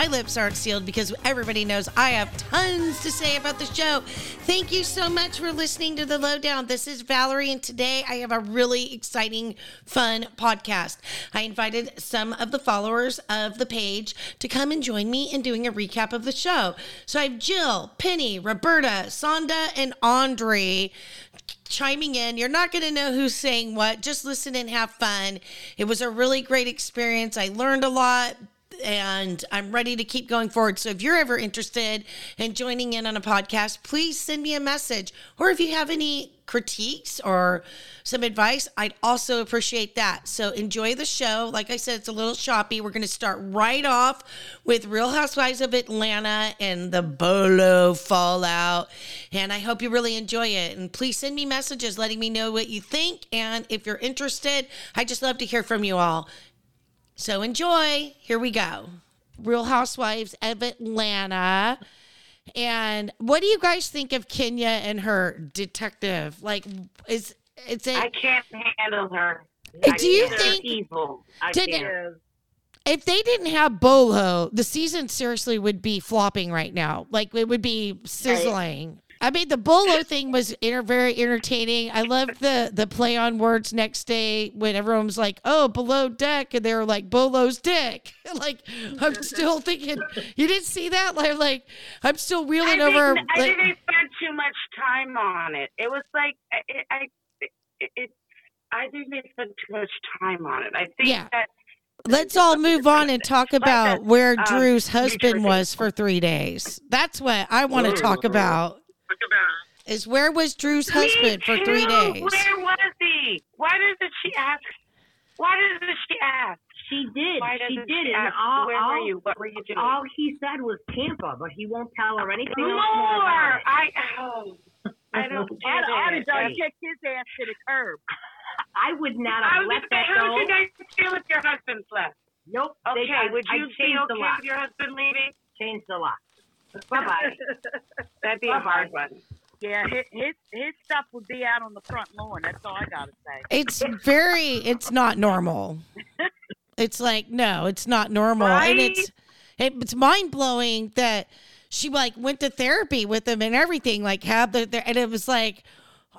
my lips aren't sealed because everybody knows I have tons to say about the show. Thank you so much for listening to the lowdown. This is Valerie, and today I have a really exciting, fun podcast. I invited some of the followers of the page to come and join me in doing a recap of the show. So I have Jill, Penny, Roberta, Sonda, and Audrey chiming in. You're not going to know who's saying what. Just listen and have fun. It was a really great experience. I learned a lot and I'm ready to keep going forward. So if you're ever interested in joining in on a podcast, please send me a message. Or if you have any critiques or some advice, I'd also appreciate that. So enjoy the show. Like I said, it's a little choppy. We're going to start right off with Real Housewives of Atlanta and the Bolo fallout. And I hope you really enjoy it. And please send me messages letting me know what you think. And if you're interested, I just love to hear from you all. So enjoy. Here we go. Real Housewives of Atlanta. And what do you guys think of Kenya and her detective? Like, is it's a, I can't handle her. Do you think- evil? I Did- can't. if they didn't have Bolo, the season seriously would be flopping right now. Like it would be sizzling. I mean, the Bolo thing was inter- very entertaining. I loved the the play on words next day when everyone was like, "Oh, below deck," and they were like, "Bolo's dick." like, I'm still thinking, you didn't see that? Like, like I'm still I reeling think, over. I like- think they spent too much time on it. It was like I, I, it, it, I think they spent too much time on it. I think Yeah. that Let's all move on and talk about where um, Drew's husband was for three days. That's what I want to talk about. Is where was Drew's Me husband for three too. days? Where was he? Why doesn't she ask? Why doesn't she ask? She did. Why She did. she And all, Where all, were you? What were you doing? all he said was Tampa, but he won't tell her anything else more More. about it. I oh, I don't I'd- I'd have done kicked his ass to the curb. I would not I have was let gonna that say, how go. would you guys feel if your husband left? Nope. Okay, They, I, would you be changed okay with your husband leaving? Changed the lock. Bye bye. That'd be a hard one. Yeah, his, his his stuff would be out on the front lawn. That's all I gotta say. It's very, it's not normal. It's like, no, it's not normal. And it's, it, it's mind blowing that she like went to therapy with him and everything, like have the, the and it was like,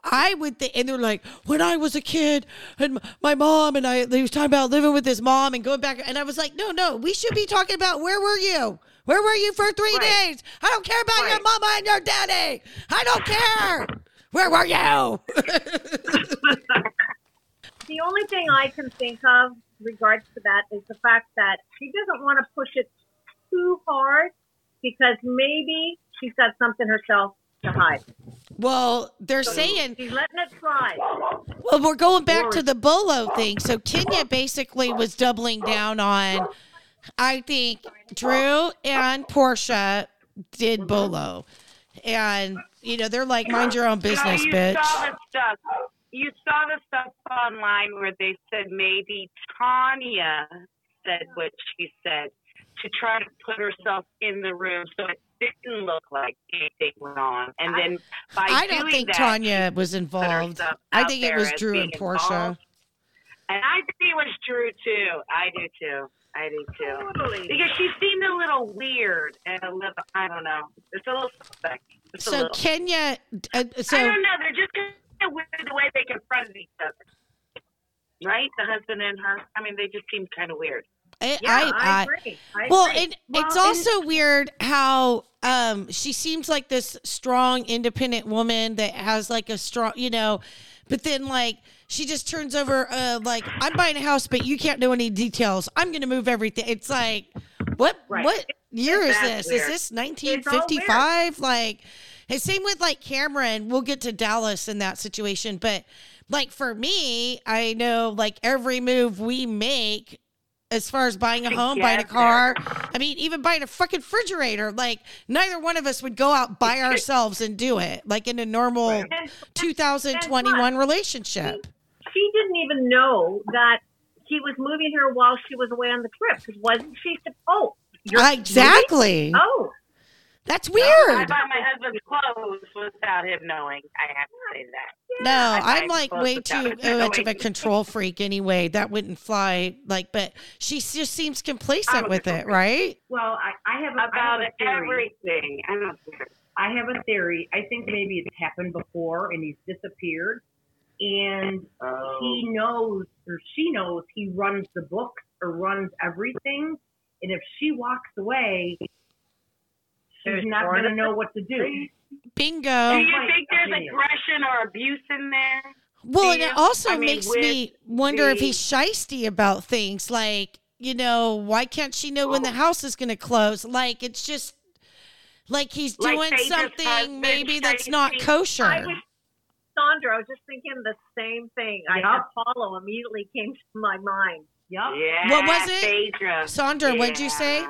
I would think, and they're like, when I was a kid and my mom and I, they was talking about living with his mom and going back. And I was like, no, no, we should be talking about where were you? Where were you for three Right. days? I don't care about your mama and your daddy. I don't care. Where were you? the only thing I can think of regards to that is the fact that she doesn't want to push it too hard because maybe she's got something herself to hide. well, they're saying She's letting it slide. Well, we're going back to the Bolo thing. So Kenya basically was doubling down on, I think Drew and Porsha did Bolo. And, you know, they're like, mind your own business, no, you bitch. saw the stuff. You saw the stuff online where they said maybe Tanya said what she said to try to put herself in the room so it didn't look like anything went on. And then by I don't doing think that, Tanya was involved. I think it was Drew and Porsha. involved. And I think it was Drew too. I do too. I do too. Totally. Because she seemed a little weird and a little, I don't know. It's a little suspect. It's a So little. Kenya, uh, I don't know. They're just kind of weird the way they confronted each other. Right? The husband and her. I mean, they just seemed kind of weird. I, Yeah, I, I, I, agree. I Well, agree. and Well, it's and- also weird how um she seems like this strong, independent woman that has like a strong, you know, but then like she just turns over uh like I'm buying a house, but you can't know any details. I'm gonna move everything. It's like what Right. what year is this? Is this 1955? Like, and same with like Kameron. We'll get to Dallas in that situation, but like for me, I know like every move we make as far as buying a home, buying a car. I mean, even buying a fucking refrigerator. Like, neither one of us would go out by ourselves and do it, like in a normal And- 2021 relationship. she didn't even know that he was moving her while she was away on the trip because wasn't she supposed? You're Exactly. Oh, That's weird. I weird. buy my husband's clothes without him knowing. I have to say that. No, I I'm like way too him much of a control freak anyway. That wouldn't fly. Like, but she just seems complacent with it, freak. right? Well, I, I have a, I About have a theory. everything. I don't care. I have a theory. I think maybe it's happened before and he's disappeared, and Oh. he knows or she knows he runs the books or runs everything, and if she walks away, she's not going to to know what to do. Bingo. Do you oh think there's opinion. aggression or abuse in there? Well, and it also I mean, makes me wonder if he's shisty about things. Like, you know, why can't she know when the Oh. house is going to close? Like, it's just like he's doing Phaedra's something husband, maybe that's not kosher. I was Sandra. I was just thinking the same thing. I Yup. Apollo immediately came to my mind. Yup. Yeah. What was it? Phaedra. Sandra, what'd you say?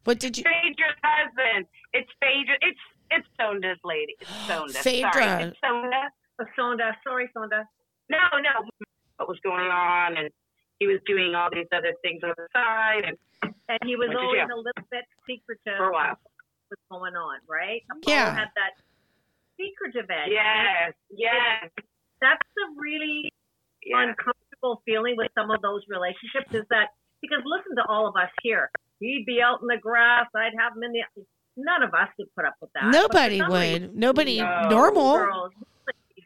Yeah. What did you? Phaedra's husband. It's Phaedra. It's it's Sonda's lady. It's Sonda. Phaedra. Sorry. It's Sonda. Oh, Sonda, sorry, Sonda. No, no. What was going on? And he was doing all these other things on the side, and And he was always jail. a little bit secretive for a while. what was going on, right? Apollo Yeah. had that secretive edge. Yes. Yes. That's a really yes. uncomfortable feeling with some of those relationships is that because listen to all of us here. He'd be out in the grass. I'd have him in the. None of us would put up with that. Nobody would. Nobody No. normal. Girls,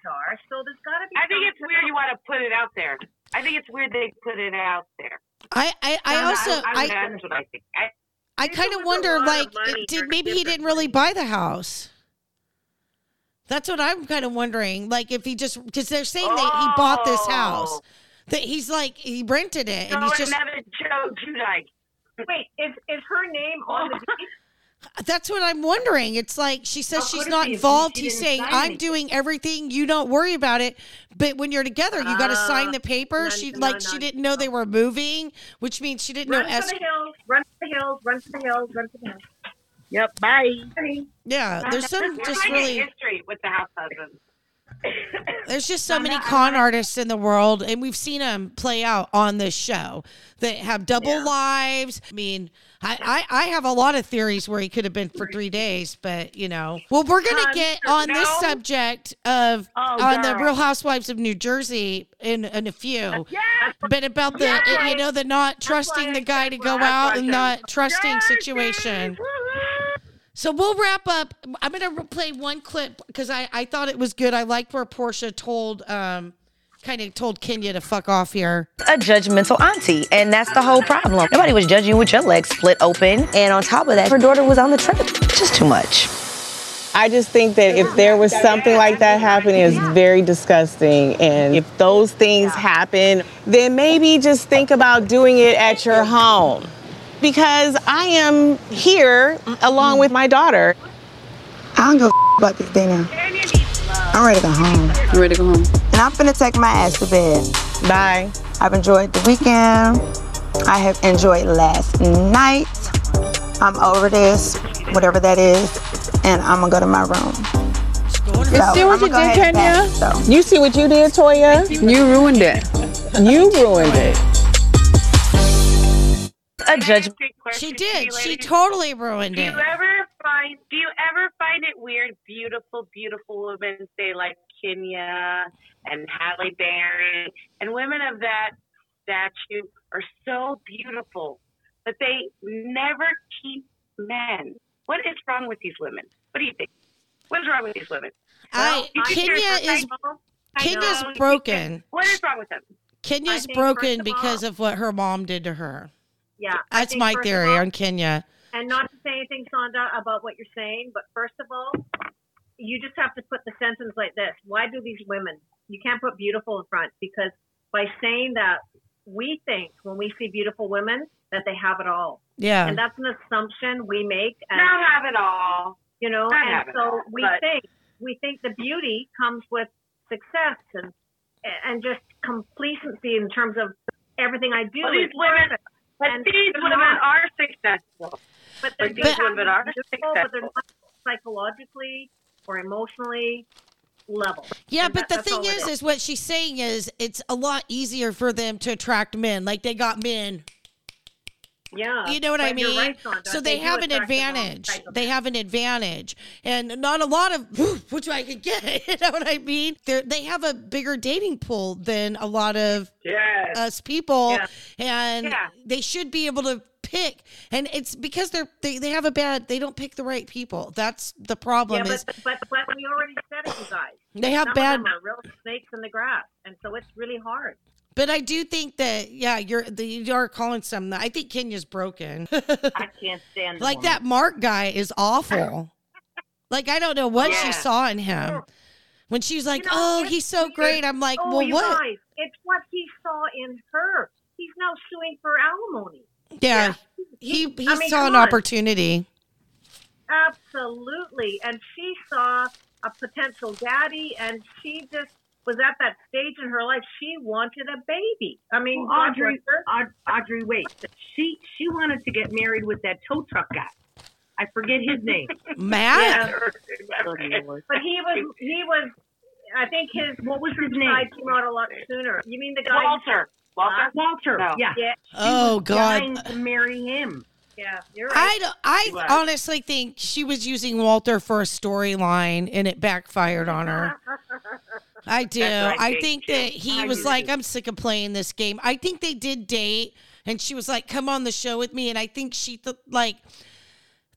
are. So there's got to be. I think it's weird you want to put it out there. I think it's weird they put it out there. I I, I No, also I- I That's what I think. I, I kind of wonder, like, of did maybe he didn't really buy the house? That's what I'm kind of wondering. Like, if he just because they're saying that he bought this oh. house, Oh. That he's like he rented it, and So he's just another Joe Giudice. Wait, is is her name on the that's what I'm wondering. It's like she says How she's not involved. He's saying I'm anything?" doing everything. You don't worry about it. But when you're together, you got to Ah, sign the paper. she like no, she didn't know they were moving, which means she didn't Run know. to Es- the hills, run to the hills, run to the hills, run to the hills. Yep. Bye. yeah, there's some just really. history with the house husbands. There's just so I'm many not- con not- artists in the world, and we've seen them play out on this show that have double lives. I mean, I, I, I have a lot of theories where he could have been for three days, but you know. Well, we're gonna Um, get on this subject of Oh, on the. Real Housewives of New Jersey in in a few, Yes. but about the Yes. you know the not trusting the guy to go out and not trusting Yes, situation. Woohoo. So we'll wrap up. I'm going to play one clip because I, I thought it was good. I liked where Porsha told, um, kind of told Kenya to fuck off here. a judgmental auntie, and that's the whole problem. Nobody was judging you with your legs split open, and on top of that, her daughter was on the trip. Just too much. I just think that if there was something like that happening, it's very disgusting. And if those things happen, then maybe just think about doing it at your home. Because I am here along with my daughter. I don't give a about this day now. I'm ready to go home. You ready to go home? And I'm finna take my ass to bed. Bye. I've enjoyed the weekend. I have enjoyed last night. I'm over this, whatever that is, and I'm gonna go to my room. You her- see what I'ma you did, Kenya? back, so. You see what you did, Toya? You ruined it. You ruined it. A judgment. She did. She ladies. totally ruined Do you it. ever find do you ever find it weird, beautiful, beautiful women, say like Kenya and Halle Berry and women of that statue are so beautiful, but they never keep men. What is wrong with these women? What do you think? What is wrong with these women? I, you think Kenya is Kenya's broken. What is wrong with them? Kenya's think, broken first of because all- of what her mom did to her. Yeah. That's my theory all- on Kenya. And not to say anything, Sonda, about what you're saying, but first of all, you just have to put the sentence like this. Why do these women? You can't put beautiful in front because by saying that, we think when we see beautiful women that they have it all. Yeah. And that's an assumption we make. And, Not have it all. you know, not and so all, we but- think, we think the beauty comes with success and, and just complacency in terms of everything I do. Well, these women- perfect. But And these they're women not. are successful. But they're But these just women are beautiful, but they're not psychologically or emotionally level. Yeah, And but that- the that's all thing it is, is what she's saying is it's a lot easier for them to attract men. Like they got men Yeah. You know what I mean? right, so they, do have an the advantage. They have an advantage, and not a lot of which I could get. You know what I mean? They they have a bigger dating pool than a lot of Yes. us people, Yeah. and Yeah. they should be able to pick. And it's because they're they, they have a bad. They don't pick the right people. That's the problem. Yeah, is but, but but we already said it, you guys. they have Some bad. of them are real snakes in the grass, and so it's really hard. But I do think that yeah, you're the, you are calling some. I think Kenya's broken. I can't stand like woman. that Marc guy is awful. like I don't know what she saw in him. When she was like, You know, "Oh, he's so great," I'm like, oh, "Well, what?" it's what he saw in her. He's now suing for alimony. Yeah, he he I mean, saw an on. opportunity. Absolutely. And she saw a potential daddy, and she just was at that stage in her life. She wanted a baby. I mean, Well, Audrey, bless her. Aud- Audrey, wait. She she wanted to get married with that tow truck guy. I forget his name. Matt, Good Lord. But he was, he was, I think his, What was his side name? came out a lot sooner. You mean the guy? Walter. Walter. Walter. No. Yeah. Yeah, oh Dying God, to marry him. yeah, you're right. I don't- I honestly think she was using Walter for a storyline, and it backfired on her. I do. I I think, think that he I was do, like, too. I'm sick of playing this game. I think they did date, and she was like, come on the show with me. And I think she th- like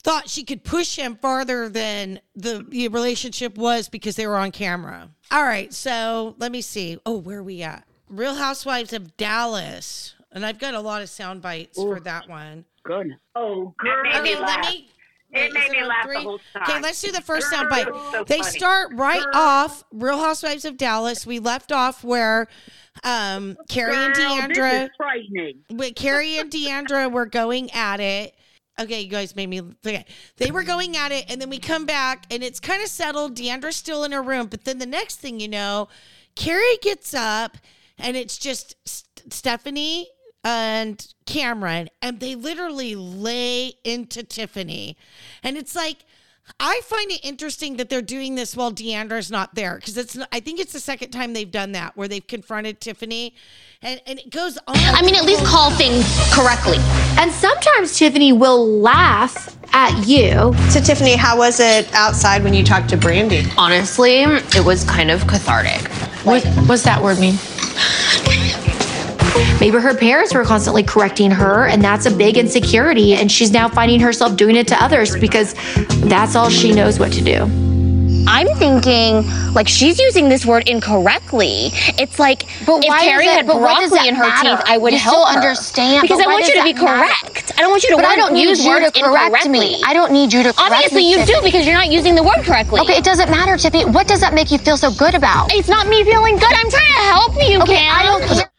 thought she could push him farther than the, the relationship was because they were on camera. All right, so let me see. Oh, where are we at? Real Housewives of Dallas. And I've got a lot of sound bites for that one. Good. Oh, That girl. Okay, let me. It made me laugh three? the whole time. Okay, let's do the first sound bite. So They funny. start right off Real Housewives of Dallas. We left off where um, Kary and D'Andra, is frightening. with Kary and D'Andra were going at it. Okay, you guys made me. Okay, they were going at it, and then we come back, and it's kind of settled. D'Andra's still in her room, but then the next thing you know, Kary gets up, and it's just St- Stephanie and Kameron, and they literally lay into Tiffany, and it's like. I find it interesting that they're doing this while D'Andra's not there because it's. I think it's the second time they've done that where they've confronted Tiffany, and and it goes on. I mean, at least call things correctly. And sometimes Tiffany will laugh at you. So, Tiffany, how was it outside when you talked to Brandi? Honestly, it was kind of cathartic. What what's that word mean? Maybe her parents were constantly correcting her, and that's a big insecurity. And she's now finding herself doing it to others because that's all she knows what to do. I'm thinking like she's using this word incorrectly. It's like But if Kary had broccoli in her matter? teeth, I would You help still her. understand, because I want you to be matter? correct. I don't want you to. But I don't use you words to correct me. incorrectly. I don't need you to correct Obviously, me. you do because you're not using the word correctly. Okay, it doesn't matter, Tiffany. What does that make you feel so good about? It's not me feeling good. I'm trying to help you, Okay, Kam. I don't care.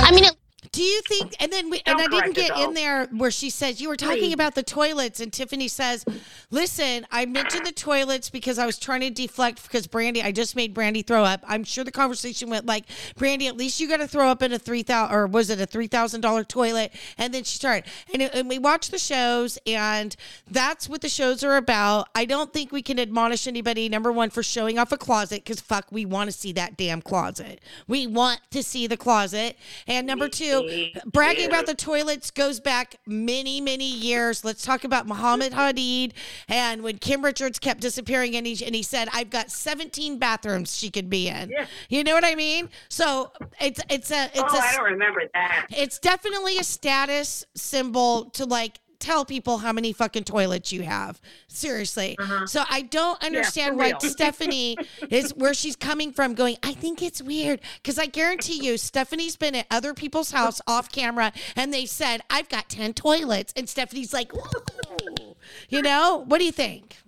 I mean, it, Do you think? And then we, and I didn't get in there where she says you were talking about the toilets, and Tiffany says, "Listen, I mentioned the toilets because I was trying to deflect because Brandi. I just made Brandi throw up. I'm sure the conversation went like, Brandi, at least you got to throw up in a three thousand or was it a three thousand dollar toilet? And then she started, and, it- and we watched the shows, and that's what the shows are about. I don't think we can admonish anybody. Number one for showing off a closet because fuck, we want to see that damn closet. We want to see the closet. And number two, bragging about the toilets goes back many, many years. Let's talk about Mohamed Hadid and when Kim Richards kept disappearing and he, and he said, I've got 17 bathrooms she could be in. You know what I mean? So it's, it's a, it's oh, a, I don't remember that. it's definitely a status symbol to like tell people how many fucking toilets you have. Seriously. Uh-huh. So I don't understand for why real. Stephanie is where she's coming from going, I think it's weird. Because I guarantee you, Stephanie's been at other people's house off camera and they said, I've got 10 toilets. And Stephanie's like, you know, what do you think?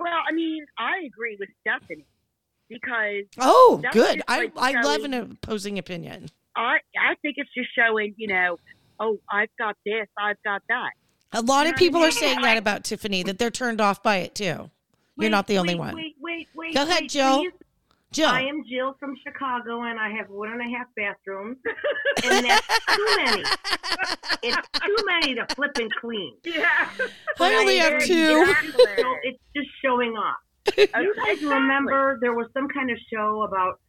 Well, I mean, I agree with Stephanie because Oh, good. I, like I love an opposing opinion. I I think it's just showing, you know, oh, I've got this, I've got that. A lot You of people what I are saying that about Tiffany, that they're turned off by it too. You're not the only wait, one. Wait, wait, wait. Go ahead, wait, Jill. please. Jill. I am Jill from Chicago, and I have one and a half bathrooms, and that's too many. It's too many to flip and clean. Yeah. I only have two. just show- It's just showing off. You guys remember there was some kind of show about,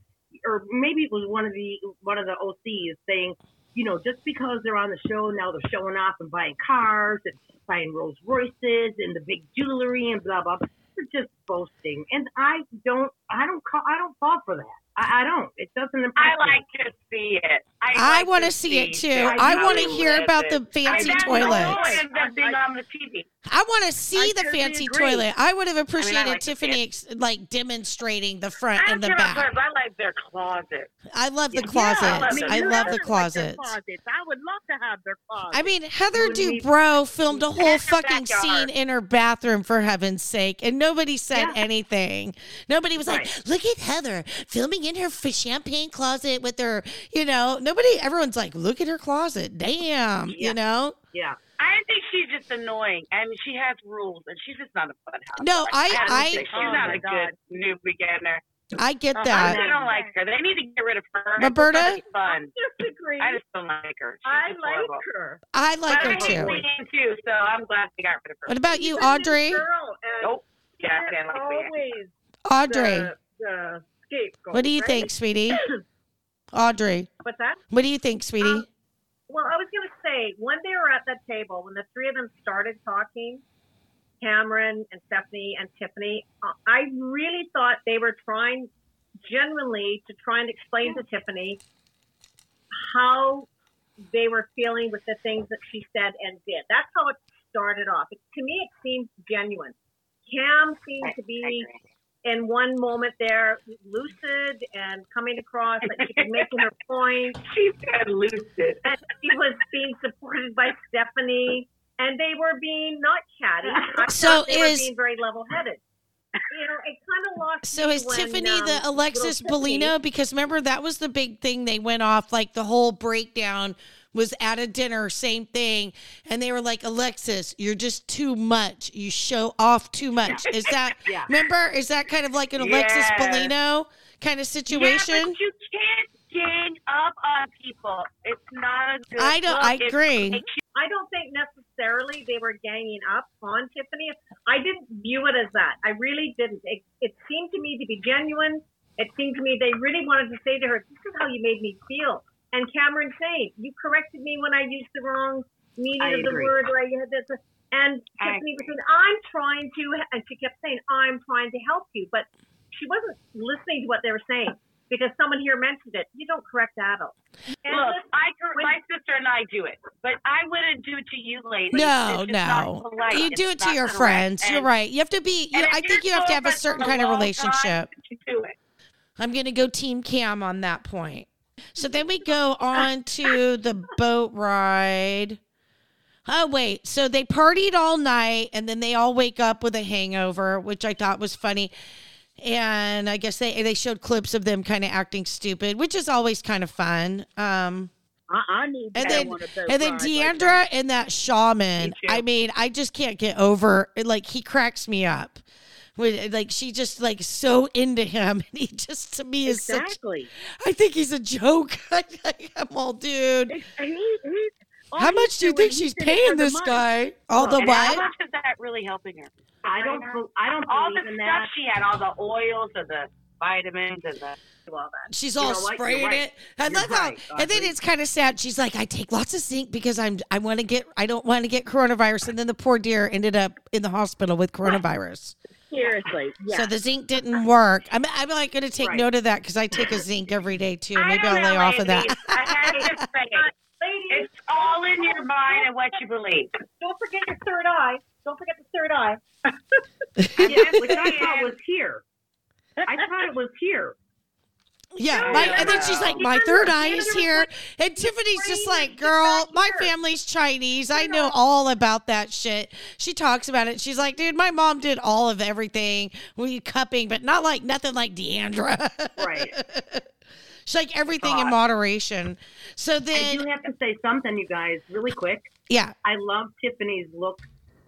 or maybe it was one of the one of the OCs saying you know, just because they're on the show now, they're showing off and buying cars and buying Rolls Royces and the big jewelry and blah blah. They're just boasting, and I don't, I don't call, I don't fall for that. I, I don't. It doesn't impress I me. like to see it. I, I like want to to see it too. that. I want to hear about lives the fancy I, that's toilets. point of being on the I want to see the fancy agree. toilet. I would have appreciated like to see Tiffany ex- like demonstrating the front I and the back. clothes. I like their closet. I love the Yeah. I love. I love the to like closets. closets. I would love to have their closet. I mean, Heather Dubrow filmed a whole fucking scene in her bathroom for heaven's sake, and nobody said anything. Nobody was like, "Look at Heather filming in her champagne closet with her," you know. Nobody. Everyone's like, "Look at her closet, damn," you know. Yeah. I think she's just annoying. I mean, she has rules, and she's just not a fun house. No, I- don't I- she's Oh not my a good new beginner. I get that. I don't like her. They need to get rid of her. Roberta? It's fun. disagree. I just don't like her. She's I like horrible. her. I like but her I hate too. LeeAnne too, so I'm glad they got rid of her. What about you, She's a Audrey? Girl, and Nope. Yeah, I didn't like LeeAnne. always Audrey, the, the scapegoat. what do you right? think, sweetie? Audrey, What's that? what do you think, sweetie? Um, Well, I was going to say when they were at that table, when the three of them started talking, Kameron and Stephanie and Tiffany, uh, I really thought they were trying genuinely to try and explain to Tiffany how they were feeling with the things that she said and did. That's how it started off. It, to me, it seemed genuine. Kam seemed to be in one moment there lucid and coming across that she was making her point. She said lucid. And she was being supported by Stephanie, and they were being not chatty. I So thought they is- were being very level headed. You know, it kind of lost. So me is when, Tiffany um, the Alexis little Bellino? Because remember that was the big thing they went off like the whole breakdown was at a dinner, same thing, and they were like, Alexis, you're just too much. You show off too much. Is that Yeah. remember? Is that kind of like an Alexis Yes. Bellino kind of situation? Yeah, but you can't gang up on people. It's not a good I don't- look. I agree. I don't think necessarily they were ganging up on Tiffany. I didn't view it as that. I really didn't. It, it seemed to me to be genuine. It seemed to me they really wanted to say to her, "This is how you made me feel." And Kameron saying, "You corrected me when I used the wrong meaning I of the word, or I had this." And I Tiffany was saying, "I'm trying to," and she kept saying, "I'm trying to help you," but she wasn't listening to what they were saying because someone here mentioned it. You don't correct adults. And Look, listen, I cor- my sister and I do it, but I wouldn't do it to you, ladies. No, It's just not no. You do it to your correct. friends. You're right. You have to be. You, I think you have to have a certain kind of long time, relationship. you do it. I'm going to go Team Kam on that point. So then we go on to the boat ride. Oh, wait. So they partied all night and then they all wake up with a hangover, which I thought was funny. And I guess they they showed clips of them kind of acting stupid, which is always kind of fun. Um, I, I need and then, one of those and then rides like D'Andra that. and that shaman. I mean, I just can't get over. it. Like he cracks me up. With like she just like so into him, and he just to me is exactly. such. I think he's a joke. I'm all dude. He, he, all How much do you think she's in it for paying this money. guy? All the and How much is that really helping her? I don't. I don't all the believe in stuff that. she had, all the oils and the vitamins and the all that. She's You all know spraying right. it. I You're love how, and then it's kind of sad. She's like, I take lots of zinc because I'm, I want to get, I don't want to get coronavirus. And then the poor dear ended up in the hospital with coronavirus. Seriously, yeah. So the zinc didn't work. I'm, I'm like going to take Right. note of that because I take a zinc every day too. Maybe don't I'll lay know, off of that. I had to say it. ladies, It's all in your mind and what you believe. don't forget your third eye. Don't forget the third eye. yes, which I thought was here. I thought it was here. Yeah, No, my, no, and then she's like, my third eye is here, and Tiffany's just like, girl, my family's Chinese. I know all about that shit. She talks about it. She's like, dude, my mom did all of everything. We cupping, but not like nothing like D'Andra. Right. She's like everything in moderation. So then I do have to say something, you guys, really quick. yeah, I love Tiffany's look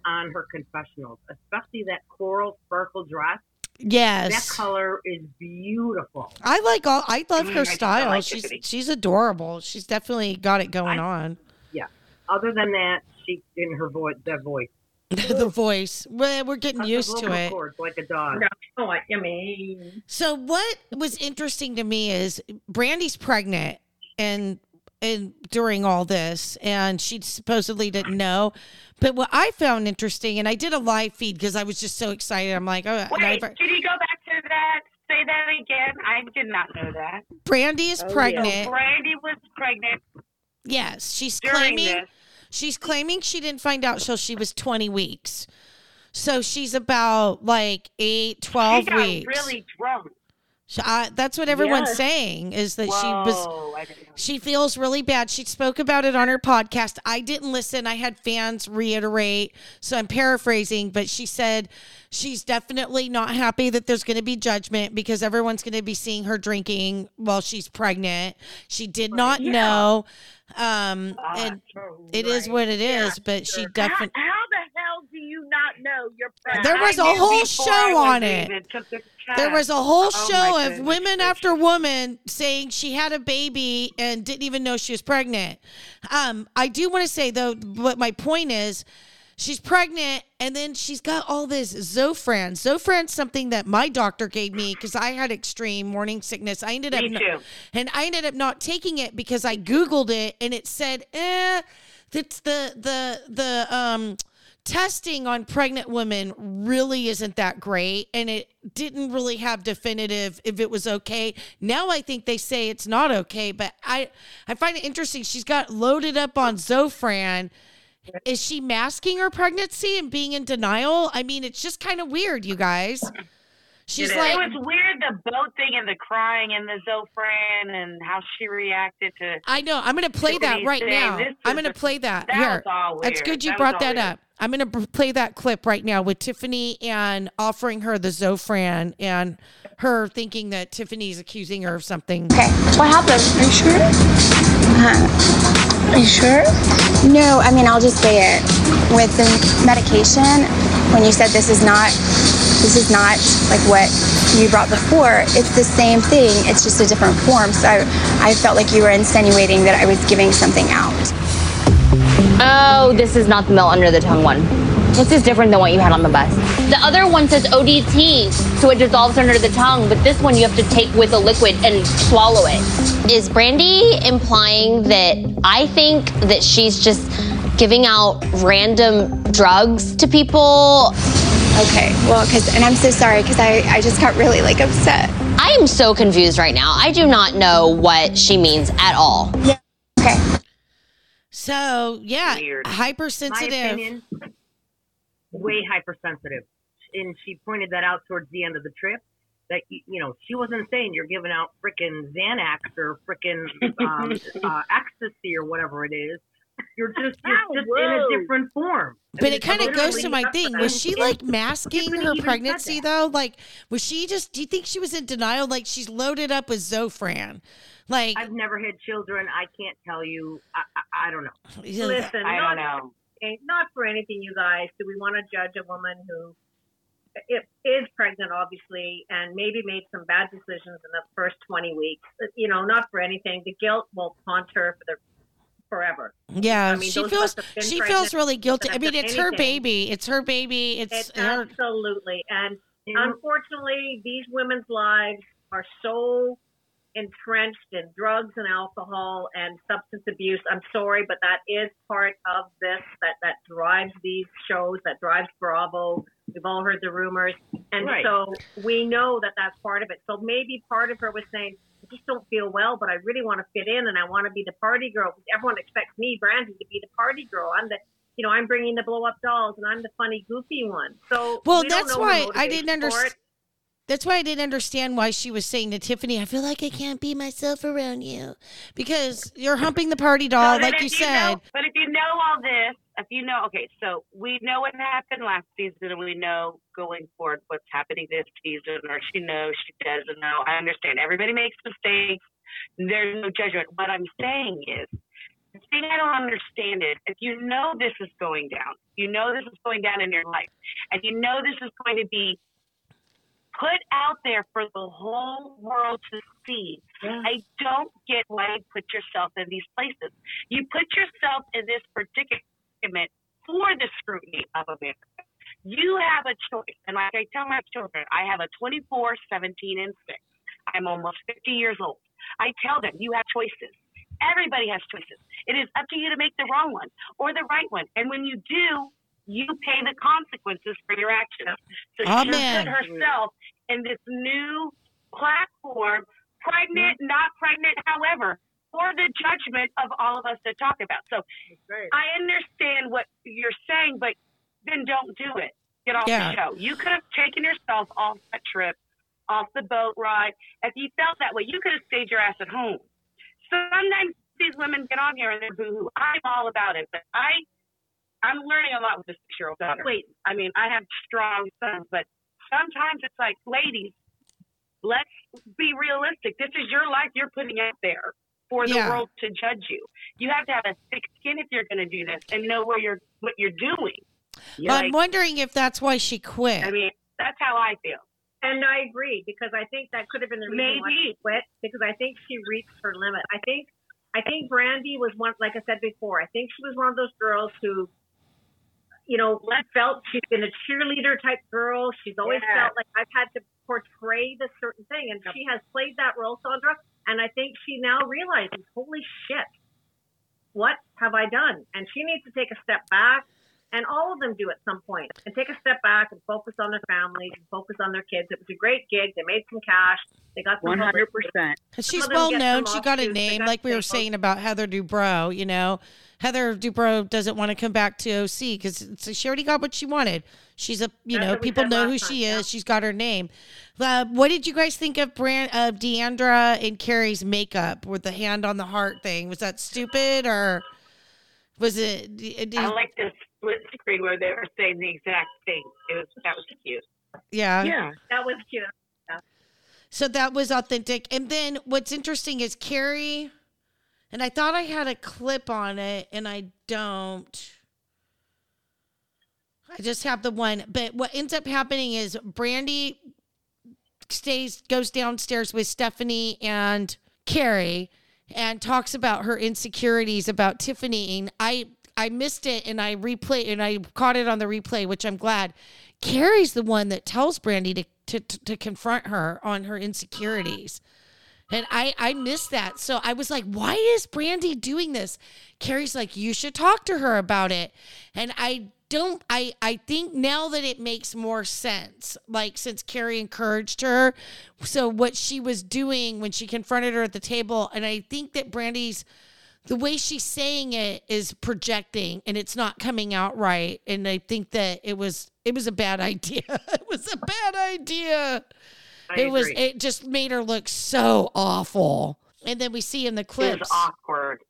on her confessionals, especially that coral sparkle dress. That color is beautiful. I like all. I love Mm, her I style. like she's Tiffany. she's adorable. She's definitely got it going on. Yeah. Other than that, she in her voice, that voice. the voice, we're, we're getting That's used to it. cords like a dog. know what you mean. So what was interesting to me is Brandi's pregnant and and during all this, and she supposedly didn't know. But what I found interesting, and I did a live feed because I was just so excited. I'm like, oh, and I- Wait, did you go back to that? Say that again. I did not know that. Brandi is oh, pregnant. So Brandi was pregnant. Yes, she's claiming this. she's claiming she didn't find out till she was 20 weeks. So she's about like 8, 12 she got weeks. really drunk. That's what everyone's Yes. saying is that she was I didn't know. she feels really bad. She spoke about it on her podcast. I didn't listen. I had fans reiterate, so I'm paraphrasing, but she said she's definitely not happy that there's going to be judgment because everyone's going to be seeing her drinking while she's pregnant. She did not Yeah. know um and it is what it is, but she definitely How, how the hell do you not know you're pregnant? There was a whole show on it. even took the There was a whole Oh, show of woman after woman saying she had a baby and didn't even know she was pregnant. Um, I do want to say though, what my point is, she's pregnant and then she's got all this Zofran. Zofran's something that my doctor gave me because I had extreme morning sickness. I ended up not- and I ended up not taking it because I googled it and it said, eh, that's the the the um testing on pregnant women really isn't that great and it didn't really have definitive if it was okay now i think they say it's not okay but i i find it interesting she's got loaded up on zofran is she masking her pregnancy and being in denial i mean it's just kind of weird you guys she's it like it was weird the boat thing and the crying and the Zofran and how she reacted to. I know. I'm going to play that right now. I'm going to a- play that. that Here. was all That's weird. good you That brought that weird. up. I'm going to play that clip right now with Tiffany and offering her the Zofran and her thinking that Tiffany's accusing her of something. Okay. What happened? Are you sure? Uh-huh. Are you sure? No, I mean I'll just say it. With the medication, when you said this is not this is not like what you brought before, it's the same thing. It's just a different form. So I, I felt like you were insinuating that I was giving something out. Oh, this is not the melt under the tongue one. This is different than what you had on the bus. The other one says ODT, so it dissolves under the tongue, but this one you have to take with a liquid and swallow it. Is Brandi implying that I think that she's just giving out random drugs to people? Okay, well, because and I'm so sorry because I, I just got really like upset. I am so confused right now. I do not know what she means at all. Yeah. Okay. So, yeah, My hypersensitive. opinion, way hypersensitive. And she pointed that out towards the end of the trip. That you know, she wasn't saying you're giving out frickin' Xanax or frickin' um, uh, ecstasy or whatever it is. You're just you're Oh, just in a different form. I But mean, it kind of goes to my thing. Was she like masking her pregnancy though? Like, was she just? Do you think she was in denial? Like, she's loaded up with Zofran. Like, I've never had children. I can't tell you. I, I, I don't know. Listen, I not, don't know. okay, not for anything, you guys. Do we want to judge a woman who is pregnant, obviously, and maybe made some bad decisions in the first 20 weeks? You know, not for anything. The guilt will haunt her for the forever. yeah, I mean, she feels us have been she feels really guilty. I mean, done it's her baby. It's her baby. It's, It's her. absolutely. And unfortunately, these women's lives are so entrenched in drugs and alcohol and substance abuse. I'm sorry, but that is part of this that, that drives these shows, that drives Bravo. We've all heard the rumors. And Right. so we know that that's part of it. So maybe part of her was saying, I just don't feel well, but I really want to fit in and I want to be the party girl. Everyone expects me, Brandi, to be the party girl. I'm the, you know, I'm bringing the blow up dolls and I'm the funny, goofy one. So Well, we that's why I didn't understand. That's why I didn't understand why she was saying to Tiffany, "I feel like I can't be myself around you," because you're humping the party doll, So like you if said. know- but if you know all this, if you know, okay, so we know what happened last season, and we know going forward what's happening this season, or she knows, she doesn't know. I understand. Everybody makes mistakes. There's no judgment. What I'm saying is, the thing I don't understand is, if you know this is going down, you know this is going down in your life, and you know this is going to be put out there for the whole world to see. I don't get why you put yourself in these places. You put yourself in this predicament for the scrutiny of America. You have a choice. And like I tell my children, I have a 24, 17, and 6. I'm almost 50 years old. I tell them, you have choices. Everybody has choices. It is up to you to make the wrong one or the right one. And when you do, you pay the consequences for your actions. So she Amen. put herself in this new platform, pregnant, mm-hmm. not pregnant, however, for the judgment of all of us to talk about. So I understand what you're saying, but then don't do it. Get off Yeah. the show. You could have taken yourself off that trip, off the boat ride. If you felt that way, you could have stayed your ass at home. So sometimes these women get on here and they're boohoo. I'm all about it, but I, I'm learning a lot with this six-year-old daughter. Wait, I mean, I have strong sons, but sometimes it's like, ladies, let's be realistic. This is your life you're putting out there for the Yeah. world to judge you. You have to have a thick skin if you're going to do this and know where you're what you're doing. I'm wondering if that's why she quit. I mean, that's how I feel. And I agree because I think that could have been the reason why she Maybe. quit because I think she reached her limit. I think I think Brandi was one like I said before. I think she was one of those girls who, you know, felt she's been a cheerleader type girl. She's always Yeah. felt like I've had to portray this certain thing, and she has played that role, Sandra. And I think she now realizes, holy shit, what have I done? And she needs to take a step back. And all of them do at some point and take a step back and focus on their families and focus on their kids. It was a great gig. They made some cash. They got some 100%. publicity. Because Some she's well known. She got a name, got like we were saying about Heather Dubrow. You know, Heather Dubrow doesn't want to come back to OC because she already got what she wanted. She's a, you That's know, people know who last she time, is. She's got her name. Uh, what did you guys think of Brand of D'Andra and Kary's makeup with the hand on the heart thing? Was that stupid or was it? Did, I like the split screen where they were saying the exact thing. It was that was cute. yeah. Yeah, that was cute. So that was authentic. And then what's interesting is Kary, and I thought I had a clip on it, and I don't. I just have the one. But what ends up happening is Brandi stays, goes downstairs with Stephanie and Kary and talks about her insecurities about Tiffany. And I, I missed it and I replayed and I caught it on the replay, which I'm glad. Kary's the one that tells Brandi to, to, to, to confront her on her insecurities. And I, I missed that. So I was like, why is Brandi doing this? Kary's like, you should talk to her about it. And I don't, I, I think now that it makes more sense, like since Kary encouraged her. So what she was doing when she confronted her at the table, and I think that Brandi's, the way she's saying it is projecting and it's not coming out right. And I think that it was, it was a bad idea. it was a bad idea I it was it just made her look so awful and then we see in the It clips was awkward.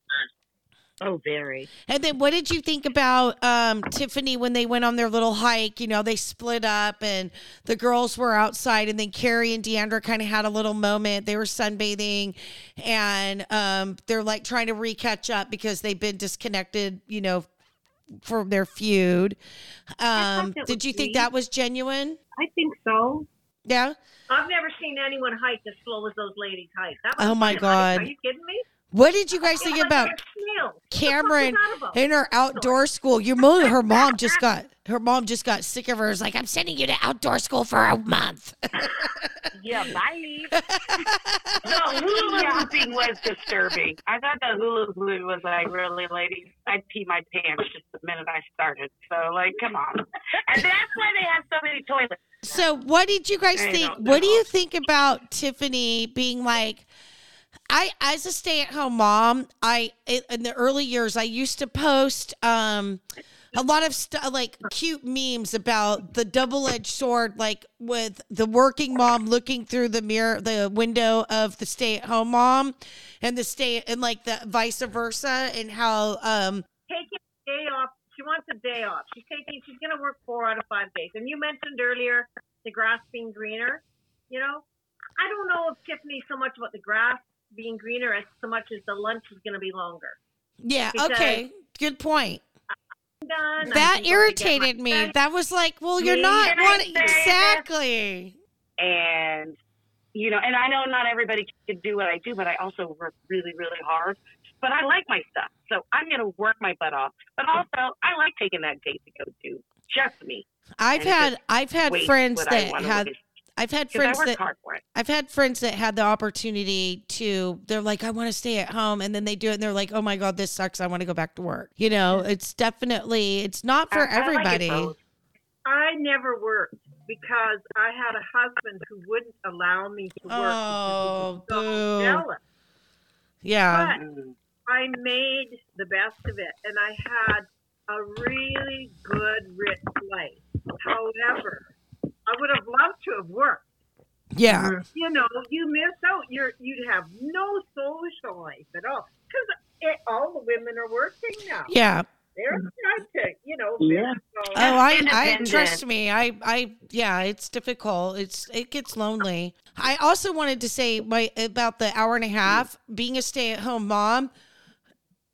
Oh, very. and then what did you think about um tiffany when they went on their little hike you know they split up and the girls were outside and then carrie and deandra kind of had a little moment they were sunbathing and um they're like trying to recatch up because they've been disconnected you know for their feud um did you think that was genuine I think so. yeah I've never seen anyone hike as slow as those ladies hike. That was Oh, my fun hike. God. Are you kidding me? What did you guys think about. Kameron What the fuck is that about? in her outdoor school. Your mom, her mom just got her mom just got sick of her. It's like I'm sending you to outdoor school for a month. Yeah, bye. The hula hooping was disturbing. I thought the hula hooping was like, really, ladies? I'd pee my pants just the minute I started. So, like, come on. And that's why they have so many toilets. so, what did you guys I think? What do you think about Tiffany being like? I, as a stay-at-home mom, I in the early years, I used to post um, a lot of stuff like cute memes about the double-edged sword, like with the working mom looking through the mirror, the window of the stay-at-home mom, and the stay and like the vice versa, and how um, taking a day off. She wants a day off. She's taking. She's going to work four out of five days. And you mentioned earlier the grass being greener. You know, I don't know if Tiffany's so much about the grass being greener as so much as the lunch is going to be longer. yeah, Because- okay, good point. Done. That can go to get my irritated me. friends. That was like, well, you're Me, not can I wanting say this? exactly. And, you know, and I know not everybody can do what I do, but I also work really, really hard. But I like my stuff. So I'm going to work my butt off. But also, I like taking that date to go do just me. I've And had I've had friends that had. I've had friends that hard for it. I've had friends that had the opportunity to. They're like, I want to stay at home, and then they do it, and they're like, Oh my god, this sucks. I want to go back to work. You know, it's definitely it's not for I- I like everybody. I never worked because I had a husband who wouldn't allow me to work. Oh, was boo. jealous. yeah. But I made the best of it, and I had a really good, rich life. However, I would have loved to have worked. Yeah. You know, you miss out. You're you'd have no social life at all because all the women are working now. Yeah. they're mm-hmm. trying to, you know. Yeah. Oh, I, I trust me. I, I, yeah, it's difficult. It's, it gets lonely. I also wanted to say my about the hour and a half being a stay at home mom.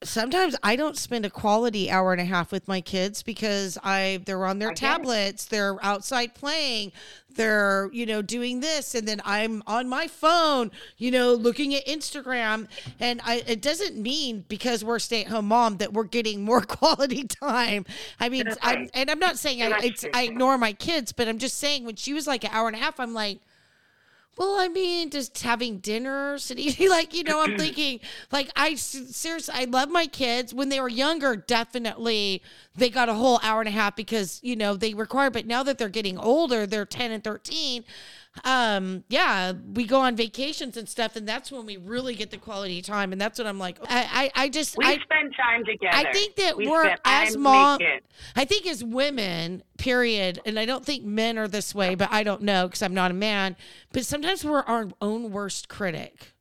Sometimes I don't spend a quality hour and a half with my kids because I they're on their I tablets, they're outside playing, they're you know doing this, and then I'm on my phone, you know, looking at Instagram, and I it doesn't mean because we're stay at home mom that we're getting more quality time. I mean, I'm, and I'm not saying I, it's. I ignore my kids, but I'm just saying when she was like an hour and a half, I'm like, well, I mean, just having dinners and eating, like, you know, I'm thinking, like, I seriously, I love my kids. When they were younger, definitely they got a whole hour and a half because, you know, they require, but now that they're getting older, they're 10 and 13. Um, yeah, we go on vacations and stuff, and that's when we really get the quality time. And that's what I'm like, I, I, I just, We I, spend time together. I think that we we're as mom. I think as women, period, and I don't think men are this way, but I don't know because I'm not a man. But sometimes we're our own worst critic.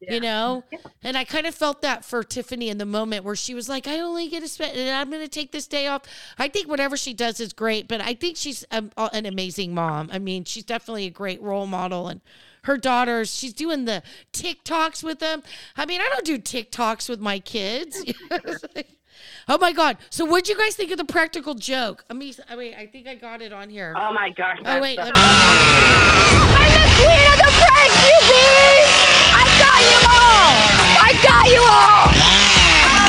You know, and I kind of felt that for Tiffany in the moment where she was like, "I only get to spend, and I'm going to take this day off." I think whatever she does is great, but I think she's um, a, an amazing mom. I mean, she's definitely a great role model, and her daughters, she's doing the TikToks with them. I mean, I don't do TikToks with my kids. oh my god! So, what'd you guys think of the practical joke? I mean, I mean, I think I got it on here. Oh my gosh. Oh wait, the- let me- I'm the queen of the pranks, you see? I got you all! I got you all!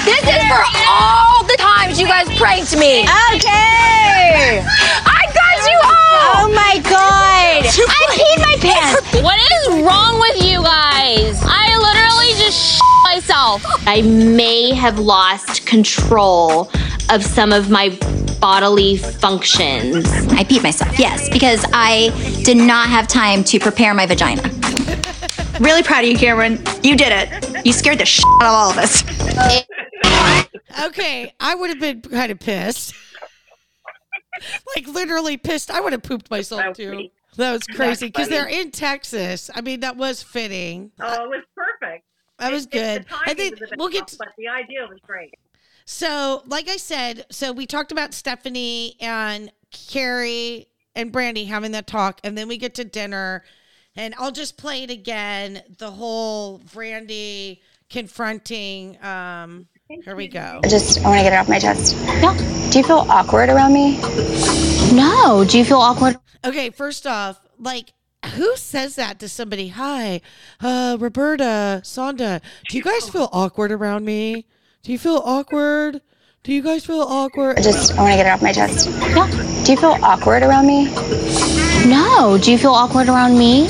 This is for all the times you guys pranked me. Okay. I got you all! Oh my god. I peed my pants. What is wrong with you guys? I literally just sh- myself. I may have lost control of some of my bodily functions. I peed myself, yes, because I did not have time to prepare my vagina. Really proud of you, Kameron. You did it. You scared the shit out of all of us. okay, I would have been kind of pissed. like literally pissed. I would have pooped myself too. That was crazy because they're in Texas. I mean, that was fitting. Oh, it was perfect. That was It- it- good. I think was a bit we'll get off, but the idea was great. So, like I said, so we talked about Stephanie and Kary and Brandi having that talk, and then we get to dinner, and I'll just play it again. The whole Brandi confronting. Um, here we go. I just I want to get it off my chest. Yeah. Do you feel awkward around me? No. Do you feel awkward? Okay, first off, like. Who says that to somebody? Hi, uh, Roberta, Sonda. Do you guys feel awkward around me? Do you feel awkward? Do you guys feel awkward? I just I want to get it off my chest. Yeah. Do you feel awkward around me? No. Do you feel awkward around me?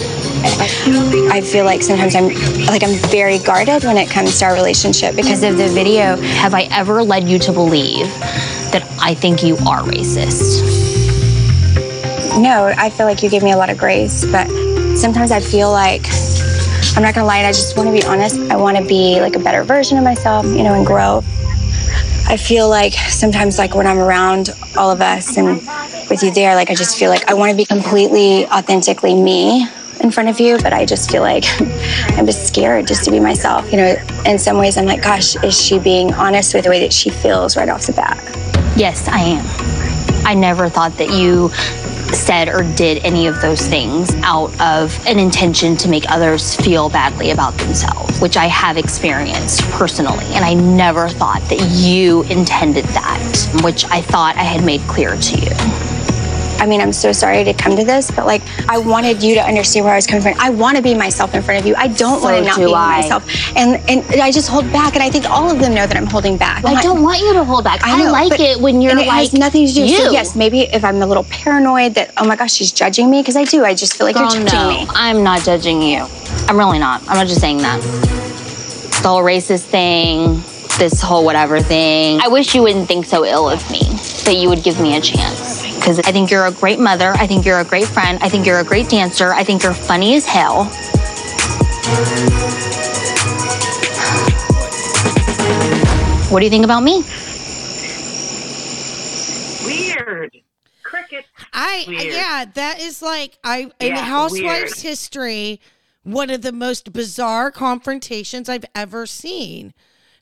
I feel like sometimes I'm like I'm very guarded when it comes to our relationship because of the video. Have I ever led you to believe that I think you are racist? No, I feel like you give me a lot of grace, but sometimes I feel like I'm not gonna lie, I just want to be honest. I want to be like a better version of myself, you know, and grow. I feel like sometimes, like when I'm around all of us and with you there, like I just feel like I want to be completely authentically me in front of you, but I just feel like I'm just scared just to be myself. You know, in some ways, I'm like, gosh, is she being honest with the way that she feels right off the bat? Yes, I am. I never thought that you said or did any of those things out of an intention to make others feel badly about themselves, which I have experienced personally. And I never thought that you intended that, which I thought I had made clear to you. I mean, I'm so sorry to come to this, but like, I wanted you to understand where I was coming from. I want to be myself in front of you. I don't want to not be I. myself. And and I just hold back, and I think all of them know that I'm holding back. I don't want you to hold back. I like it when you're and it like has nothing to do. So you. yes, maybe if I'm a little paranoid that oh my gosh, she's judging me because I do. I just feel like Girl, you're judging no, me. I'm not judging you. I'm really not. I'm not just saying that. The whole racist thing, this whole whatever thing. I wish you wouldn't think so ill of me, that you would give me a chance. Because I think you're a great mother. I think you're a great friend. I think you're a great dancer. I think you're funny as hell. What do you think about me? Weird. Cricket. I Weird. yeah, that is like I in Yeah, Housewives weird. history, one of the most bizarre confrontations I've ever seen.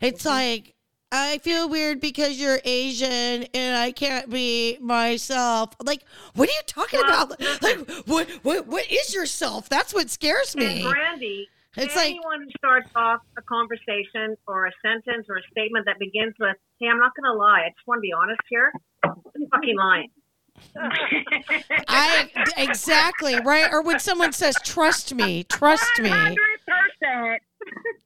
It's Mm-hmm. like I feel weird because you're Asian and I can't be myself. Like, what are you talking Well, about? Like, what what what is yourself? That's what scares me. And Brandi, It's like- anyone who starts off a conversation or a sentence or a statement that begins with, "Hey, I'm not going to lie. I just want to be honest here," I'm fucking lying. I exactly right. Or when someone says, "Trust me, trust me," percent.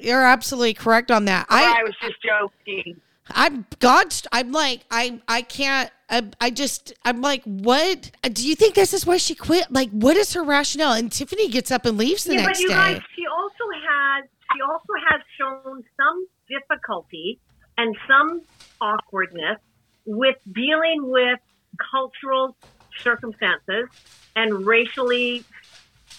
you're absolutely correct on that. I, I was just joking. I'm God's. I'm like I I can't. I, I just I'm like what? Do you think this is why she quit? Like what is her rationale? And Tiffany gets up and leaves the yeah, next but you day. guys, she also has she also has shown some difficulty and some awkwardness with dealing with cultural circumstances and racially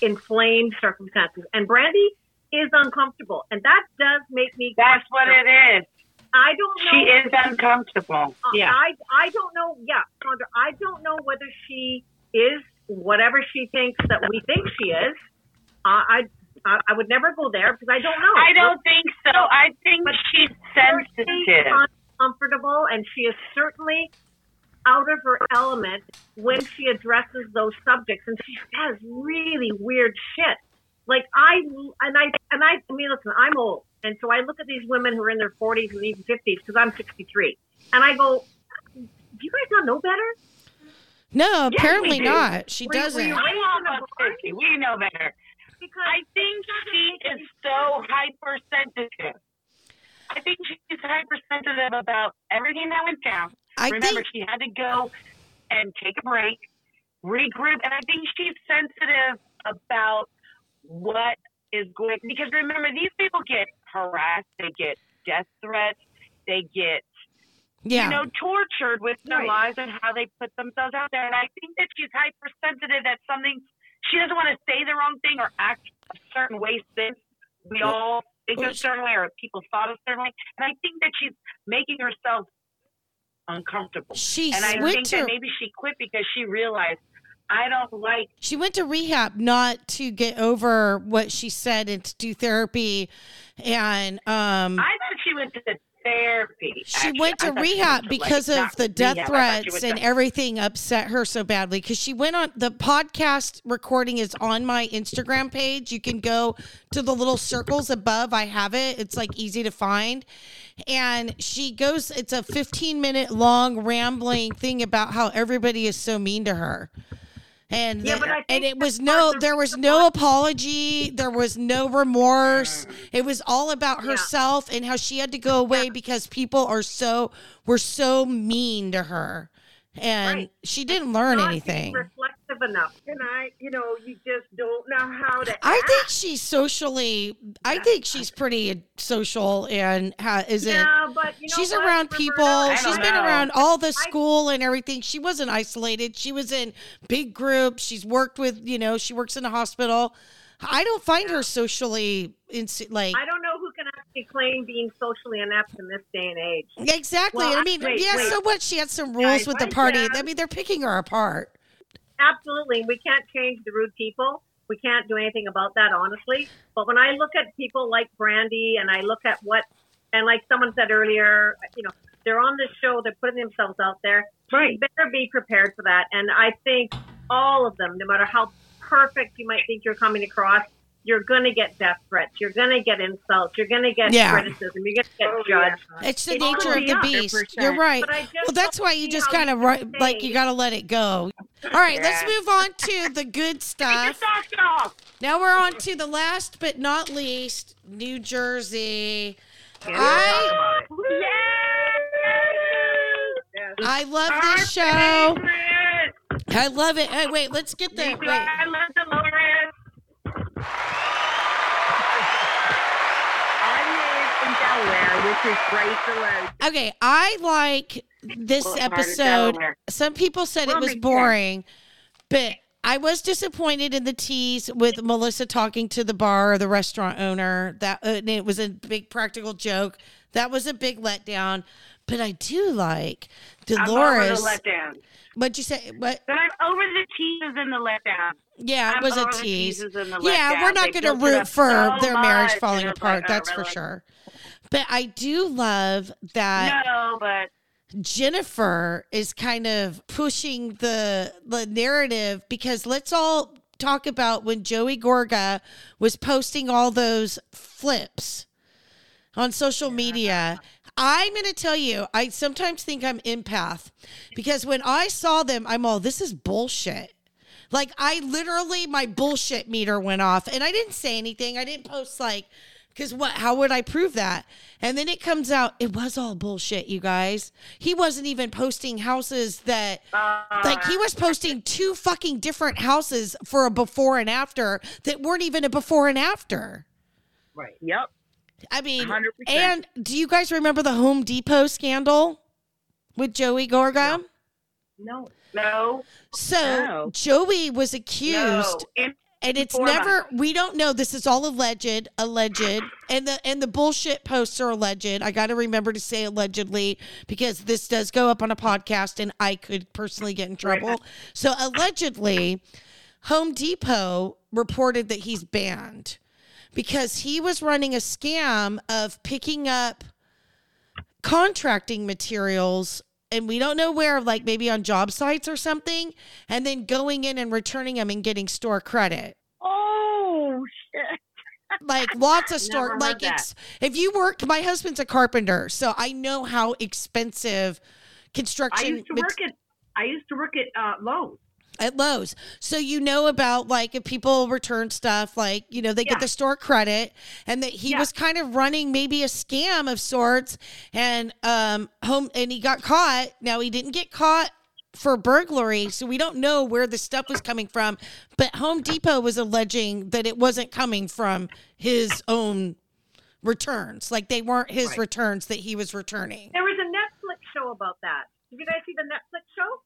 inflamed circumstances. And Brandi is uncomfortable, and that does make me. That's what question- it is. I don't know. She is uncomfortable. Uh, Yeah. I I don't know. Yeah, Sandra, I don't know whether she is whatever she thinks that we think she is. Uh, I I I would never go there because I don't know. I don't think so. I think But she's Certainly sensitive. uncomfortable, and she is certainly out of her element when she addresses those subjects, and she says really weird shit. Like I and I and I, I mean, listen, I'm old, and so I look at these women who are in their 40s and even 50s because I'm 63, and I go, "Do you guys not know better?" no, we apparently not. She Were doesn't. you- I'm almost 50. We know better. Because I think she is so hypersensitive. I think she's hypersensitive about everything that went down. I Remember, think she had to go and take a break, regroup, and I think she's sensitive about what is going. Because remember, these people get harassed, they get death threats, they get yeah. you know tortured with their Right. lives and how they put themselves out there. And I think that she's hypersensitive that something she doesn't want to say the wrong thing or act a certain way since we all think well, a certain way or people thought a certain way. And I think that she's making herself uncomfortable. she and I think to that maybe she quit because she realized I don't like she went to rehab not to get over what she said and to do therapy, and um. I thought she went to therapy. She actually. went to rehab went to, because like, of the death rehab. I thought she threats and to- everything upset her so badly. Because she went on the podcast recording is on my Instagram page. You can go to the little circles above. I have it. It's like easy to find. And she goes. It's a 15 minute long rambling thing about how everybody is so mean to her. And Yeah, the- but I and it was no, there was no apology, there was no remorse. It was all about Yeah. herself and how she had to go away because people are so were so mean to her, and Right. she didn't learn anything. Enough. And I, you know, you just don't know how to. I act. think she's socially. I think she's pretty social and ha, is it. Yeah, but you know She's what, around Roberta? people. She's been know. around all the I- school and everything. She wasn't isolated. She was in big groups. She's worked with, you know, she works in a hospital. I don't find her socially insi- like I don't know who can actually claim being socially inept in this day and age. exactly. Well, I mean, wait, yeah. wait. So what? She had some rules Guys, with the party. I mean, they're picking her apart. Absolutely, we can't change the rude people. We can't do anything about that, honestly. But when I look at people like Brandi, and I look at what, and like someone said earlier, you know, they're on this show, they're putting themselves out there. Right. You better be prepared for that. And I think all of them, no matter how perfect you might think you're coming across, you're going to get death threats. You're going to get insults. You're going to get Yeah. criticism. You're going to get Oh, yeah. judged. It's the It's nature of the beast. 100%. You're right. But I just Well, that's why you just kind of right, like you got to let it go. All right, let's move on to the good stuff. Now we're on to the last but not least, New Jersey. I I love this show. I love it. Hey, wait, let's get the wait. I love. I Delaware, which is great for load. Okay, I like this of episode. Some people said it was boring, but I was disappointed in the tease with Melissa talking to the bar or the restaurant owner. That uh, it was a big practical joke. That was a big letdown. But I do like I'm over Dolores. the letdown. What'd you say? What? But I'm over the teases and the letdown. Yeah, it I'm was a tease. teases and the Yeah, we're not going to root for so their marriage falling apart. like, oh, that's for sure. But I do love that. No, but Jennifer is kind of pushing the the narrative because let's all talk about when Joey Gorga was posting all those flips on social media. I'm going to tell you, I sometimes think I'm empath because when I saw them, I'm all, this is bullshit. Like, I literally, my bullshit meter went off and I didn't say anything. I didn't post, like, because what, how would I prove that? And then it comes out, it was all bullshit, you guys. He wasn't even posting houses that, like, he was posting two fucking different houses for a before and after that weren't even a before and after. Right. Yep. I mean, 100%. and do you guys remember the Home Depot scandal with Joey Gorga? No. no, So No. Joey was accused, no. And it's never. We don't know. This is all alleged, alleged, and the and the bullshit posts are alleged. I got to remember to say allegedly because this does go up on a podcast, and I could personally get in trouble. So allegedly, Home Depot reported that he's banned because he was running a scam of picking up contracting materials and we don't know where like maybe on job sites or something and then going in and returning them and getting store credit Oh shit. like lots of store like it's if you work my husband's a carpenter so i know how expensive construction. I used to work at I used to work at uh, Lowe's. At Lowe's. So you know about like if people return stuff, like you know they Yeah. get the store credit, and that he Yeah. was kind of running maybe a scam of sorts, and um home and he got caught. Now he didn't get caught for burglary, so we don't know where the stuff was coming from. But Home Depot was alleging that it wasn't coming from his own returns, like they weren't his Right. returns that he was returning. There was a Netflix show about that. Did you guys see the Netflix show?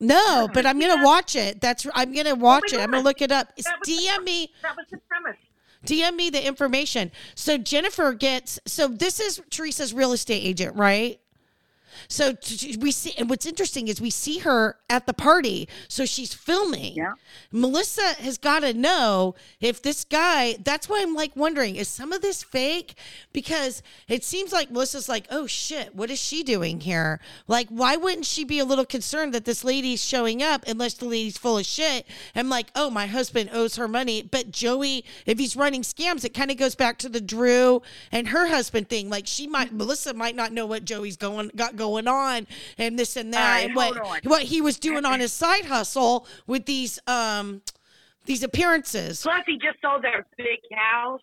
No, but I'm gonna watch it. That's I'm gonna watch it. I'm gonna look it up. DM me. That was the premise. DM me the information. So Jennifer gets so this is Teresa's real estate agent, right? So we see, and what's interesting is we see her at the party. So she's filming. Yeah. Melissa has got to know if this guy. That's why I'm like wondering: is some of this fake? Because it seems like Melissa's like, "Oh shit, what is she doing here? Like, why wouldn't she be a little concerned that this lady's showing up unless the lady's full of shit?" I'm like, "Oh, my husband owes her money." But Joey, if he's running scams, it kind of goes back to the Drew and her husband thing. Like, she might, Melissa might not know what Joey's going got going on and this and that, All right, and what on. what he was doing on his side hustle with these um these appearances. Plus, he just sold their big house.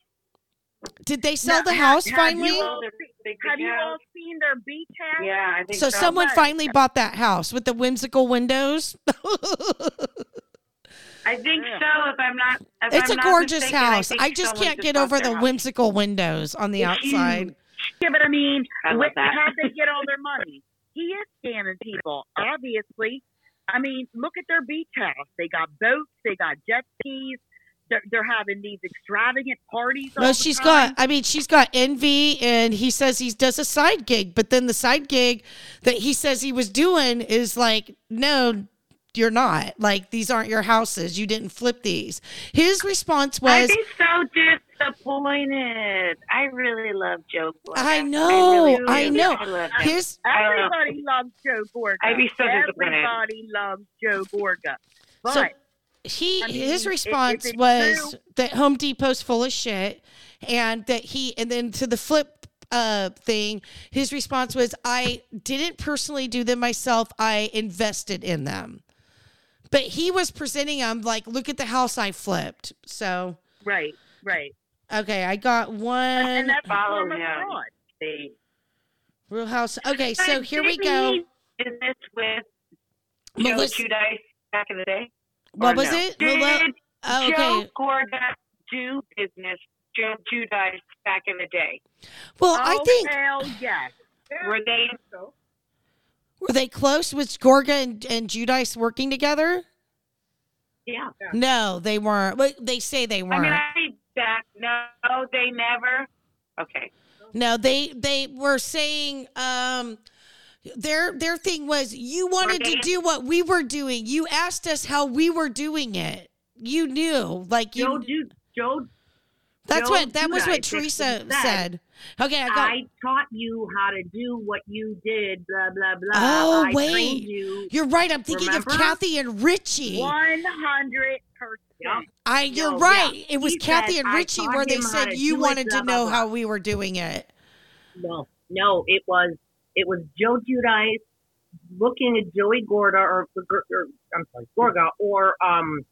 Did they sell Now, the house have finally? You all, Their big, big have you all seen their beach house? Yeah, I think So so. someone But- finally bought that house with the whimsical windows. I think Yeah. so. If I'm not, if it's I'm a not gorgeous mistaken, house. think I just can't get over the house. whimsical windows on the It's outside. Huge. Yeah, but I mean, I love how'd they get all their money? He is scamming people, obviously. I mean, look at their beach house. They got boats, they got jet skis. They're, they're having these extravagant parties. all No, the she's time. got. I mean, she's got envy, and he says he does a side gig, but then the side gig that he says he was doing is like, no, you're not. Like these aren't your houses. You didn't flip these. His response was I'd be so disappointed. I really love Joe. Gorga. I know, really I know. I love him. his I. Everybody loves Joe Gorga. I'd be so disappointed. Everybody loves Joe Gorga. But So- he I mean, his response if it's was true- that Home Depot's full of shit, and that he and then to the flip uh thing, his response was, "I didn't personally do them myself. I invested in them." But he was presenting them like, "Look at the house I flipped." So Right, right. okay, I got one And that's a Follow oh him. See. Real House. Okay, so But here we go. he do Business with Joe Melissa- Giudice back in the day. What was no? it? Did Melo- oh, Joe okay. Gorga do business Joe Giudice back in the day? Well, I Oh, think hell yes. Were they? Were they close? Was Gorga and, and Giudice working together? Yeah. No, they weren't. But they say they weren't. mean, I that no, they never. Okay. No, they they were saying um their their thing was you wanted to do what we were doing. You asked us how we were doing it. You knew, like you. Joe, Joe, that's Joe what that was what Teresa said, said. Okay, I got. I taught you how to do what you did. Blah blah blah. oh I wait, you. you're right. I'm thinking Remember? of Kathy and Richie. One hundred percent. I you're No, right. yeah. It was He Kathy said, and "I Richie where they said you wanted to blah, blah, know blah." how we were doing it. No, no, it was it was Joe Giudice looking at Joey Gorda or, or, or I'm sorry, Gorga or um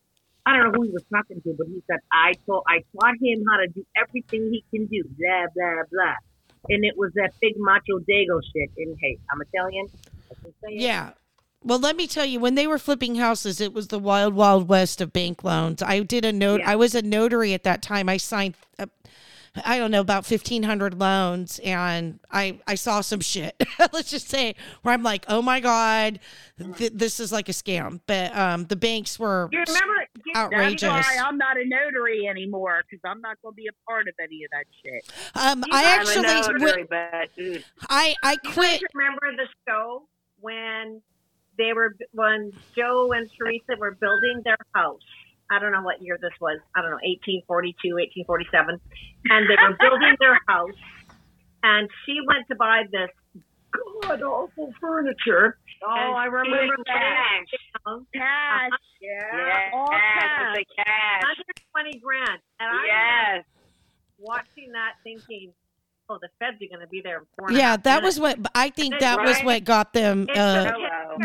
I don't know who he was talking to, but he said I told I taught him how to do everything he can do, blah blah blah, and it was that big macho dago shit. And hey, I'm Italian. I can say it. Yeah. Well, let me tell you, when they were flipping houses, it was the wild, wild west of bank loans. I did a note. Yeah. I was a notary at that time. I signed, uh, I don't know, about fifteen hundred loans, and I I saw some shit. Let's just say where I'm like, oh my god, th- this is like a scam. But um, the banks were You remember? outrageous. That's why I'm not a notary anymore because I'm not going to be a part of any of that shit. Um, I I'm actually, notary, w- but mm, I I You quit. remember the show when they were when Joe and Teresa were building their house? I don't know what year this was. I don't know, 1842, 1847, and they were building their house. And she went to buy this god awful furniture. Oh, and I remember cash. down Cash. Uh-huh. Yes, all cash. cash. 120 grand. And I Yes. watching that thinking, oh, the feds are going to be there. in four Yeah, that minutes. was what I think that was what got them uh,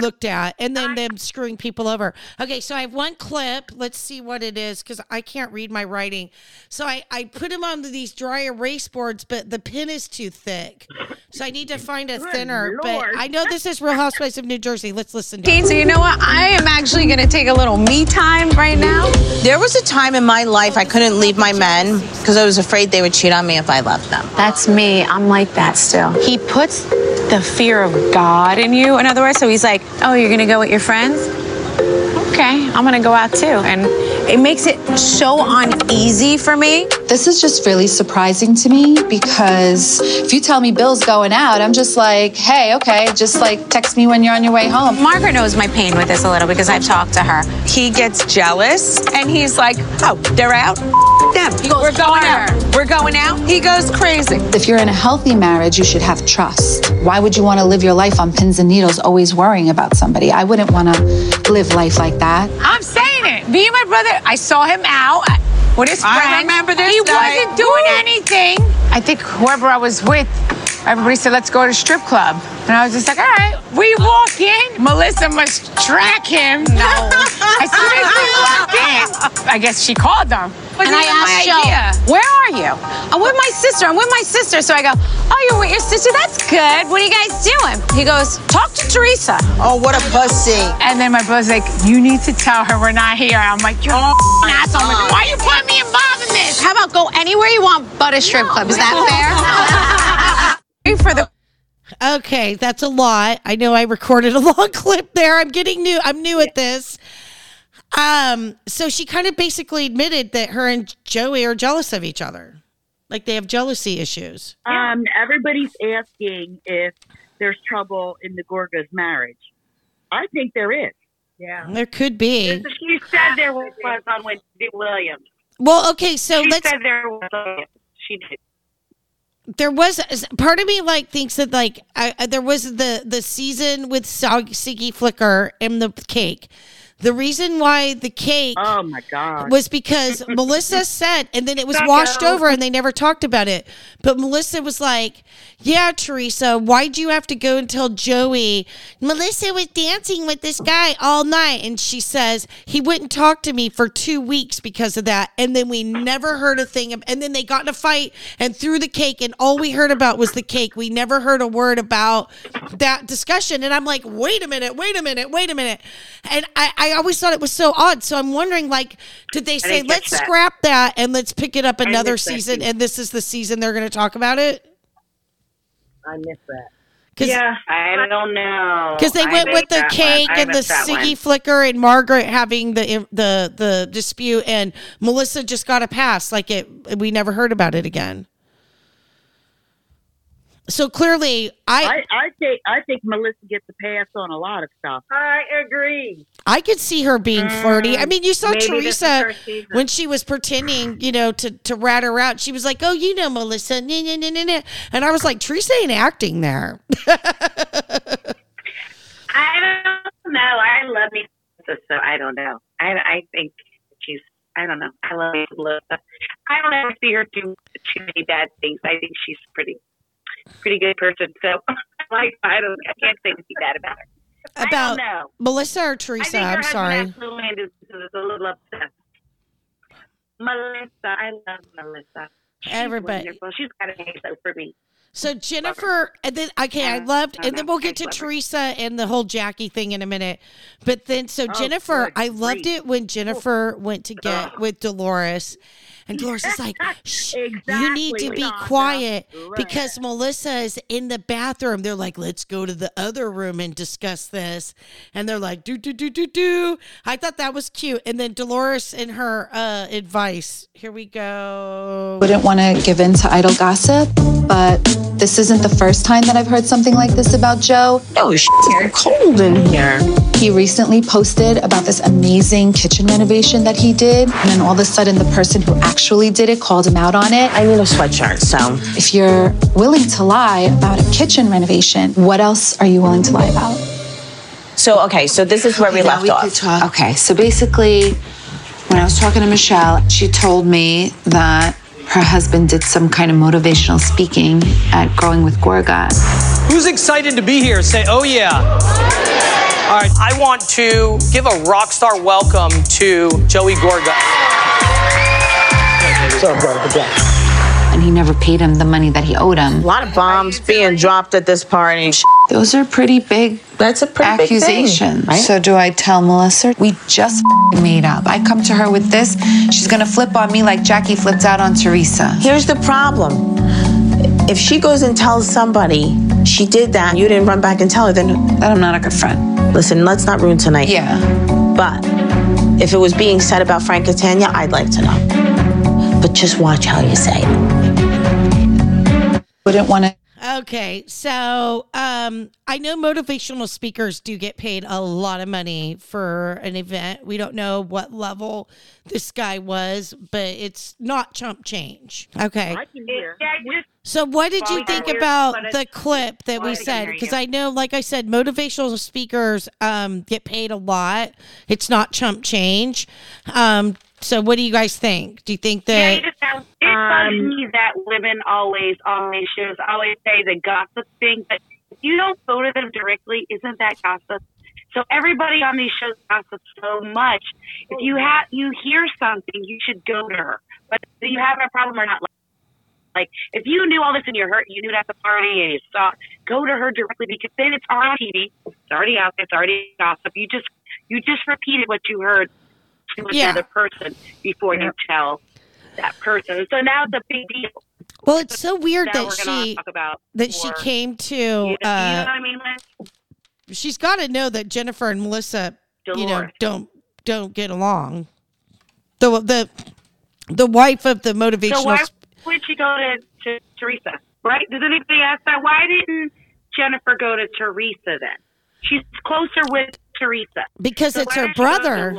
looked at, and then them screwing people over. Okay, so I have one clip. Let's see what it is because I can't read my writing. So I I put them on these dry erase boards, but the pen is too thick. So I need to find a Good thinner. But I know this is Real Housewives of New Jersey. Let's listen to Okay, so you know what? I am actually going to take a little me time right now. There was a time in my life I couldn't leave my men because I was afraid they would cheat on me if I left them. That's me. I'm like that still. He puts the fear of God in you. In other words, so he's like, oh, you're going to go with your friends? Okay, I'm going to go out too. And it makes it so uneasy for me. This is just really surprising to me because if you tell me Bill's going out, I'm just like, hey, okay, just like text me when you're on your way home. Margaret knows my pain with this a little because I've talked to her. He gets jealous and he's like, oh, they're out? Them. He goes We're going harder. out. We're going out. He goes crazy. If you're in a healthy marriage, you should have trust. Why would you want to live your life on pins and needles, always worrying about somebody? I wouldn't want to live life like that. I'm saying it. Me and my brother, I saw him out with his friends. I remember this He night. wasn't doing anything. I think whoever I was with, everybody said, let's go to strip club. And I was just like, all right. We walk in. Melissa must track him. No. as soon as we walked in, I guess she called them. And I asked Joe, where are you? I'm with my sister. I'm with my sister. So I go, oh, you're with your sister? That's good. What are you guys doing? He goes, talk to Teresa. Oh, what a pussy. And then my brother's like, you need to tell her we're not here. I'm like, you're oh an asshole. I'm like, Why are you putting me involved in this? How about go anywhere you want but a strip club? Is that fair? For the Okay, that's a lot. I know I recorded a long clip there. I'm getting new. I'm new at this. Um, so she kind of basically admitted that her and Joey are jealous of each other. Like they have jealousy issues. Um, everybody's asking if there's trouble in the Gorga's marriage. I think there is. Yeah. There could be. She said there was on Wendy Williams. Well, okay, so she let's said there was. on- She did. there was part of me like thinks that like I, I- there was the the season with Sog- Siggy Flicker and the cake The reason why the cake Oh my God. was because Melissa said, and then it was washed out. over and they never talked about it. But Melissa was like, Yeah, Teresa, why'd you have to go and tell Joey? Melissa was dancing with this guy all night. And she says, He wouldn't talk to me for two weeks because of that. And then we never heard a thing. Of, and then they got in a fight and threw the cake. And all we heard about was the cake. We never heard a word about that discussion. And I'm like, Wait a minute, wait a minute, wait a minute. And I, I always thought it was so odd. So I'm wondering, like, did they say, let's that. scrap that and let's pick it up another season? And this is the season they're going to talk about it? I missed that. yeah, I don't know. Because they went with the cake and the one. Siggy Flicker and Margaret having the the the dispute, and Melissa just got a pass. Like it, we never heard about it again. So clearly, I I, I think I think Melissa gets a pass on a lot of stuff. I agree. I could see her being flirty. I mm, mean, you saw Teresa when she was pretending, you know, to to rat her out. She was like, "Oh, you know, Melissa," nah, nah, nah, nah. and I was like, "Teresa ain't acting there." I don't know. I love me, so I don't know. I I think she's. I don't know. I love Melissa. I don't ever see her do too many bad things. I think she's pretty, pretty good person. So, like, I don't. I can't say anything bad about her. About. Melissa or Teresa? I'm sorry. is, a little upset. Melissa, I love Melissa. She's Everybody. wonderful. She's got for me. So Jennifer, and then okay, I loved, and then we'll get to Teresa and the whole Jackie thing in a minute. But then, so Oh, Jennifer, I loved it when Jennifer went to get with Dolores, and Dolores is like, Shh, "You need to be Shonda. quiet Right. because Melissa is in the bathroom." They're like, "Let's go to the other room and discuss this," and they're like, "Do do do do do." I thought that was cute, and then Dolores and her uh, advice. Here we go. Wouldn't want to give in to idle gossip, but this isn't the first time that I've heard something like this about Joe. Oh, it's cold in here. He recently posted about this amazing kitchen renovation that he did, and then all of a sudden, the person who actually did it called him out on it. I need a sweatshirt, so. If you're willing to lie about a kitchen renovation, what else are you willing to lie about? So, okay, so this is where we Now left off. could talk. Okay, so basically, when I was talking to Michelle, she told me that her husband did some kind of motivational speaking at Growing with Gorga. Who's excited to be here? Say, oh yeah. All right, I want to give a rock star welcome to Joey Gorga. And he never paid him the money that he owed him. A lot of bombs being dropped at this party. Those are pretty big That's a pretty big thing, accusations. right? So do I tell Melissa? We just made up. I come to her with this, she's gonna flip on me like Jackie flipped out on Teresa. Here's the problem. If she goes and tells somebody she did that, you didn't run back and tell her, then That I'm not a good friend. Listen, let's not ruin tonight. Yeah. But if it was being said about Frank Catania, I'd like to know. But just watch how you say it. Wouldn't want to. Okay, so um, I know motivational speakers do get paid a lot of money for an event. We don't know what level this guy was, but it's not chump change. Okay. I can hear. Yeah, just So, what did you think about the clip that we said? Because. I know, like I said, motivational speakers um, get paid a lot. It's not chump change. Um, so, what do you guys think? Do you think Yeah, that? just sounds. It bugs me that women always on these shows always say the gossip thing, but if you don't go to them directly, isn't that gossip? So everybody on these shows gossips so much. If you have you hear something, you should go to her. But do you have a problem or not? Like if you knew all this and you're hurt, you knew it at the party and you saw, go to her directly because then it's on TV. It's already out there. It's already gossip. You just you just repeated what you heard to Yeah. another person before you tell that person. So now it's a big deal. Well, it's so weird that she talk about that she came to. You know, you know Uh, what I mean? She's got to know that Jennifer and Melissa, you know, don't don't get along. The the the wife of the motivational. So why would she go to, to Teresa? Right? Does anybody ask that? Why didn't Jennifer go to Teresa then? She's closer with Teresa. Because So it's her didn't she go to brother.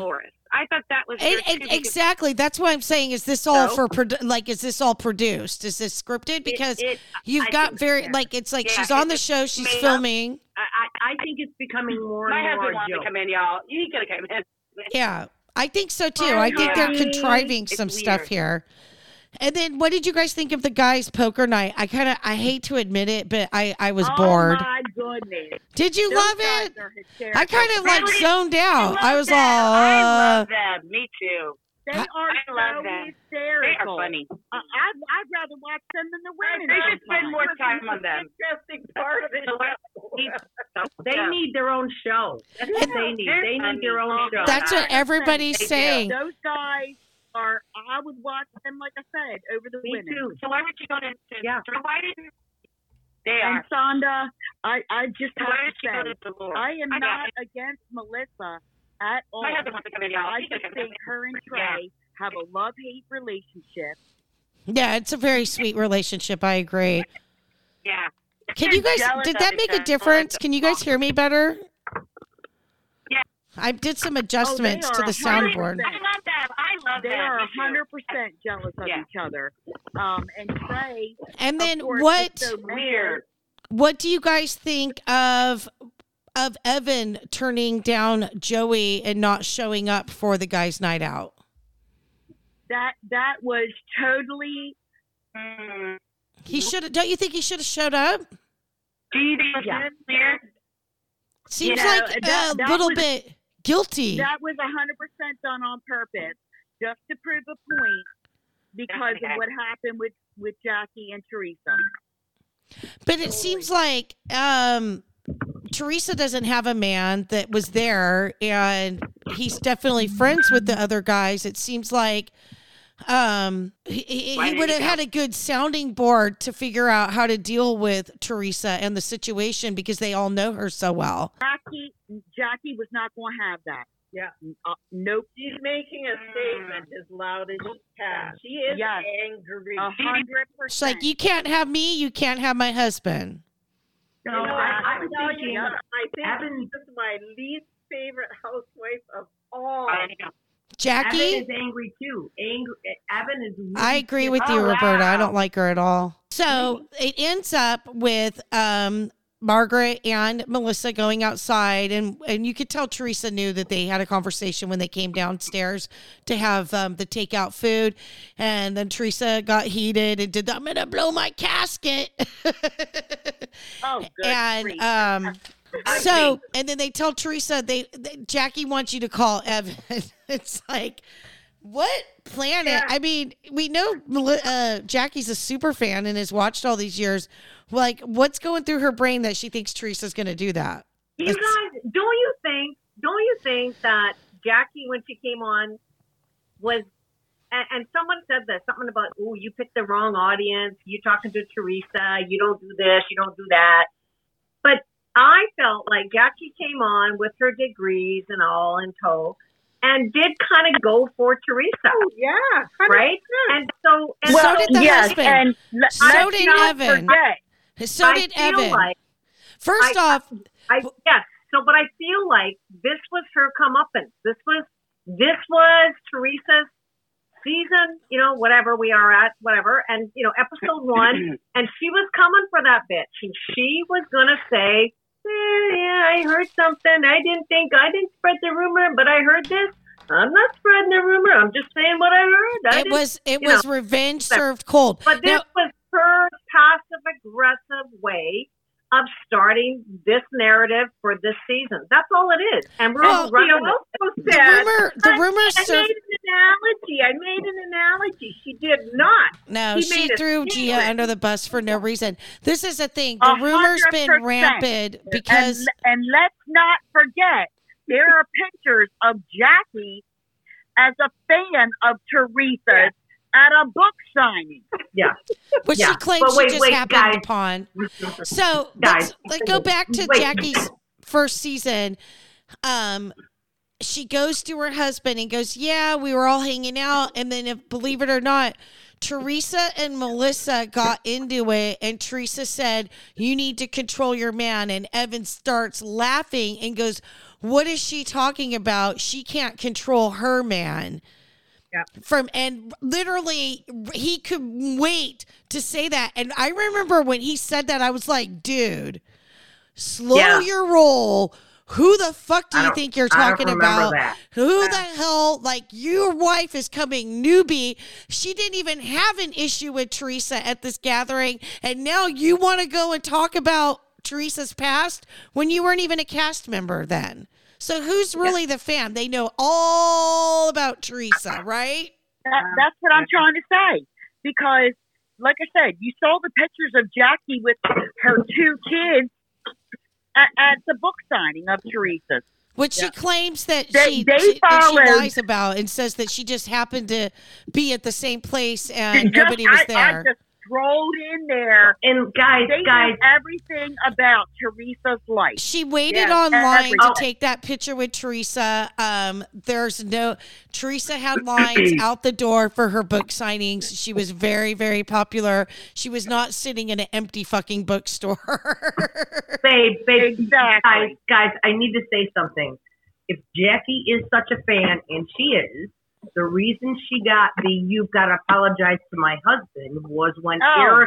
Dolores? I thought that was It- it- exactly. That's what I'm saying. Is this all So? for produ- like? Is this all produced? Is this scripted? Because it- you've I got very so. like it's like Yeah, she's on the show. She's made up. filming. I, I, I think it's becoming more My and more husband a wants to come in, y'all. You gotta come in. Yeah, I think so too. I think they're contriving It's some stuff here. And then, what did you guys think of the guys' poker night? I kind of, I hate to admit it, but I, I was bored. oh bored. my goodness. Did you Those love it? I kind of like Really? zoned out. I, was all, I uh, love them. Me too. They are I love so them. hysterical. They are funny. I, I'd, I'd rather watch them than the women. They should spend more time on them. Interesting part of it. They need their own show. That's what they need. They're They need their own show. that's what everybody's They do. saying. Those guys are. I would watch them, like I said, over the Me women. too. So why would you go to? to Yeah. so why didn't they And are? Sonda, I, I just So have to did she go say, to I am I not it. against Melissa at all. My husband wants to come in. y'all. I just think her and Trey have a love hate relationship. Yeah, it's a very sweet relationship. I agree. Yeah. Can you guys? Did that make a difference? Can you guys hear me better? Yeah. I did some adjustments are to the soundboard. I love them. I love They them. are a hundred percent jealous of Yeah. each other. Um, and Trey, And then course, what? so Weird. What do you guys think of of Evan turning down Joey and not showing up for the guys' night out? That that was totally. Mm. He should. have Don't you think he should have showed up? Do you think Yeah. it's weird? Seems know, like that- a that little was- bit guilty. That was a hundred percent done on purpose, just to prove a point, because of what happened with with Jackie and Teresa. But it seems like um, Teresa doesn't have a man that was there, and he's definitely friends with the other guys. It seems like um, he, he, Why he did would have had a good sounding board to figure out how to deal with Teresa and the situation because they all know her so well. Jackie Jackie was not going to have that. Yeah. Uh, nope. She's making a statement as loud as she can. She is Yes. angry. A hundred She's like, "You can't have me. You can't have my husband." You know, I, I'm Exactly. telling you, I think Evan- this is my least favorite housewife of all. I know. Jackie, Evan is angry too. Angry. Evan is. Really I agree with pissed. you, Oh, Roberta. I don't like her at all. So it ends up with um, Margaret and Melissa going outside, and and you could tell Teresa knew that they had a conversation when they came downstairs to have um, the takeout food, and then Teresa got heated and did, the, "I'm gonna blow my casket," Oh, good and grief. um. So, and then they tell Teresa they, they Jackie wants you to call Evan. it's like, what planet? I mean, we know uh, Jackie's a super fan and has watched all these years. Like, what's going through her brain that she thinks Teresa's going to do that? You guys, don't you think? Don't you think that Jackie, when she came on, was and, and someone said this something about, oh, you picked the wrong audience. You're talking to Teresa. You don't do this. You don't do that. But I felt like Jackie came on with her degrees and all in tow, and did kind of go for Teresa. Oh, yeah. right. And so, and so so, did the yes, husband. and le- So let's did Evan. forget. So did Evan. like First I- off, I yes. So, but I feel like this was her comeuppance. This was this was Teresa's season. You know, whatever we are at, whatever, and you know, episode one, and she was coming for that bitch, and she was gonna say, eh, "Yeah, I heard something. I didn't think I didn't spread the rumor, but I heard this." I'm not spreading the rumor. I'm just saying what I heard. I it was it was know. revenge served cold. But this Now- was her passive aggressive way of starting this narrative for this season. That's all it is. And we're Well, all running you with it. also the said, rumor, the I- rumor I made an analogy. I made an analogy. She did not. No, He she made a threw Gia under the bus for no reason. This is the thing. The A rumor's been rampant because and, and let's not forget there are pictures of Jackie as a fan of Teresa's at a book signing. Yeah. which Yeah, she claims but wait, she just wait, happened guys. upon. So Guys. let's, let's go back to Wait. Jackie's first season. Um, she goes to her husband and goes, "Yeah, we were all hanging out." And then, if believe it or not, Teresa and Melissa got into it, and Teresa said, "You need to control your man." And Evan starts laughing and goes, "What is she talking about? She can't control her man." Yeah. from and literally he could wait to say that and i remember when he said that i was like dude slow Yeah. your roll Who the fuck do you think you're talking about? that. Who the hell, like, your wife is coming newbie. She didn't even have an issue with Teresa at this gathering. And now you want to go and talk about Teresa's past when you weren't even a cast member then. So who's really the fan? They know all about Teresa, right? That, that's what I'm trying to say. Because, like I said, you saw the pictures of Jackie with her two kids at, at the book signing of Teresa's. Which she claims that They- she, they she- that she lies about and says that she just happened to be at the same place and Just- nobody was I, there. I just strolled in there. And guys, they guys- everything about Teresa's life. She waited Yes, online everything. to take that picture with Teresa. Um, there's no Teresa had lines out the door for her book signings. She was very, very popular. She was not sitting in an empty fucking bookstore. babe, babe, Exactly. guys, guys, I need to say something. If Jackie is such a fan, and she is, the reason she got the "You've got to apologize to my husband" was when Oh, Erica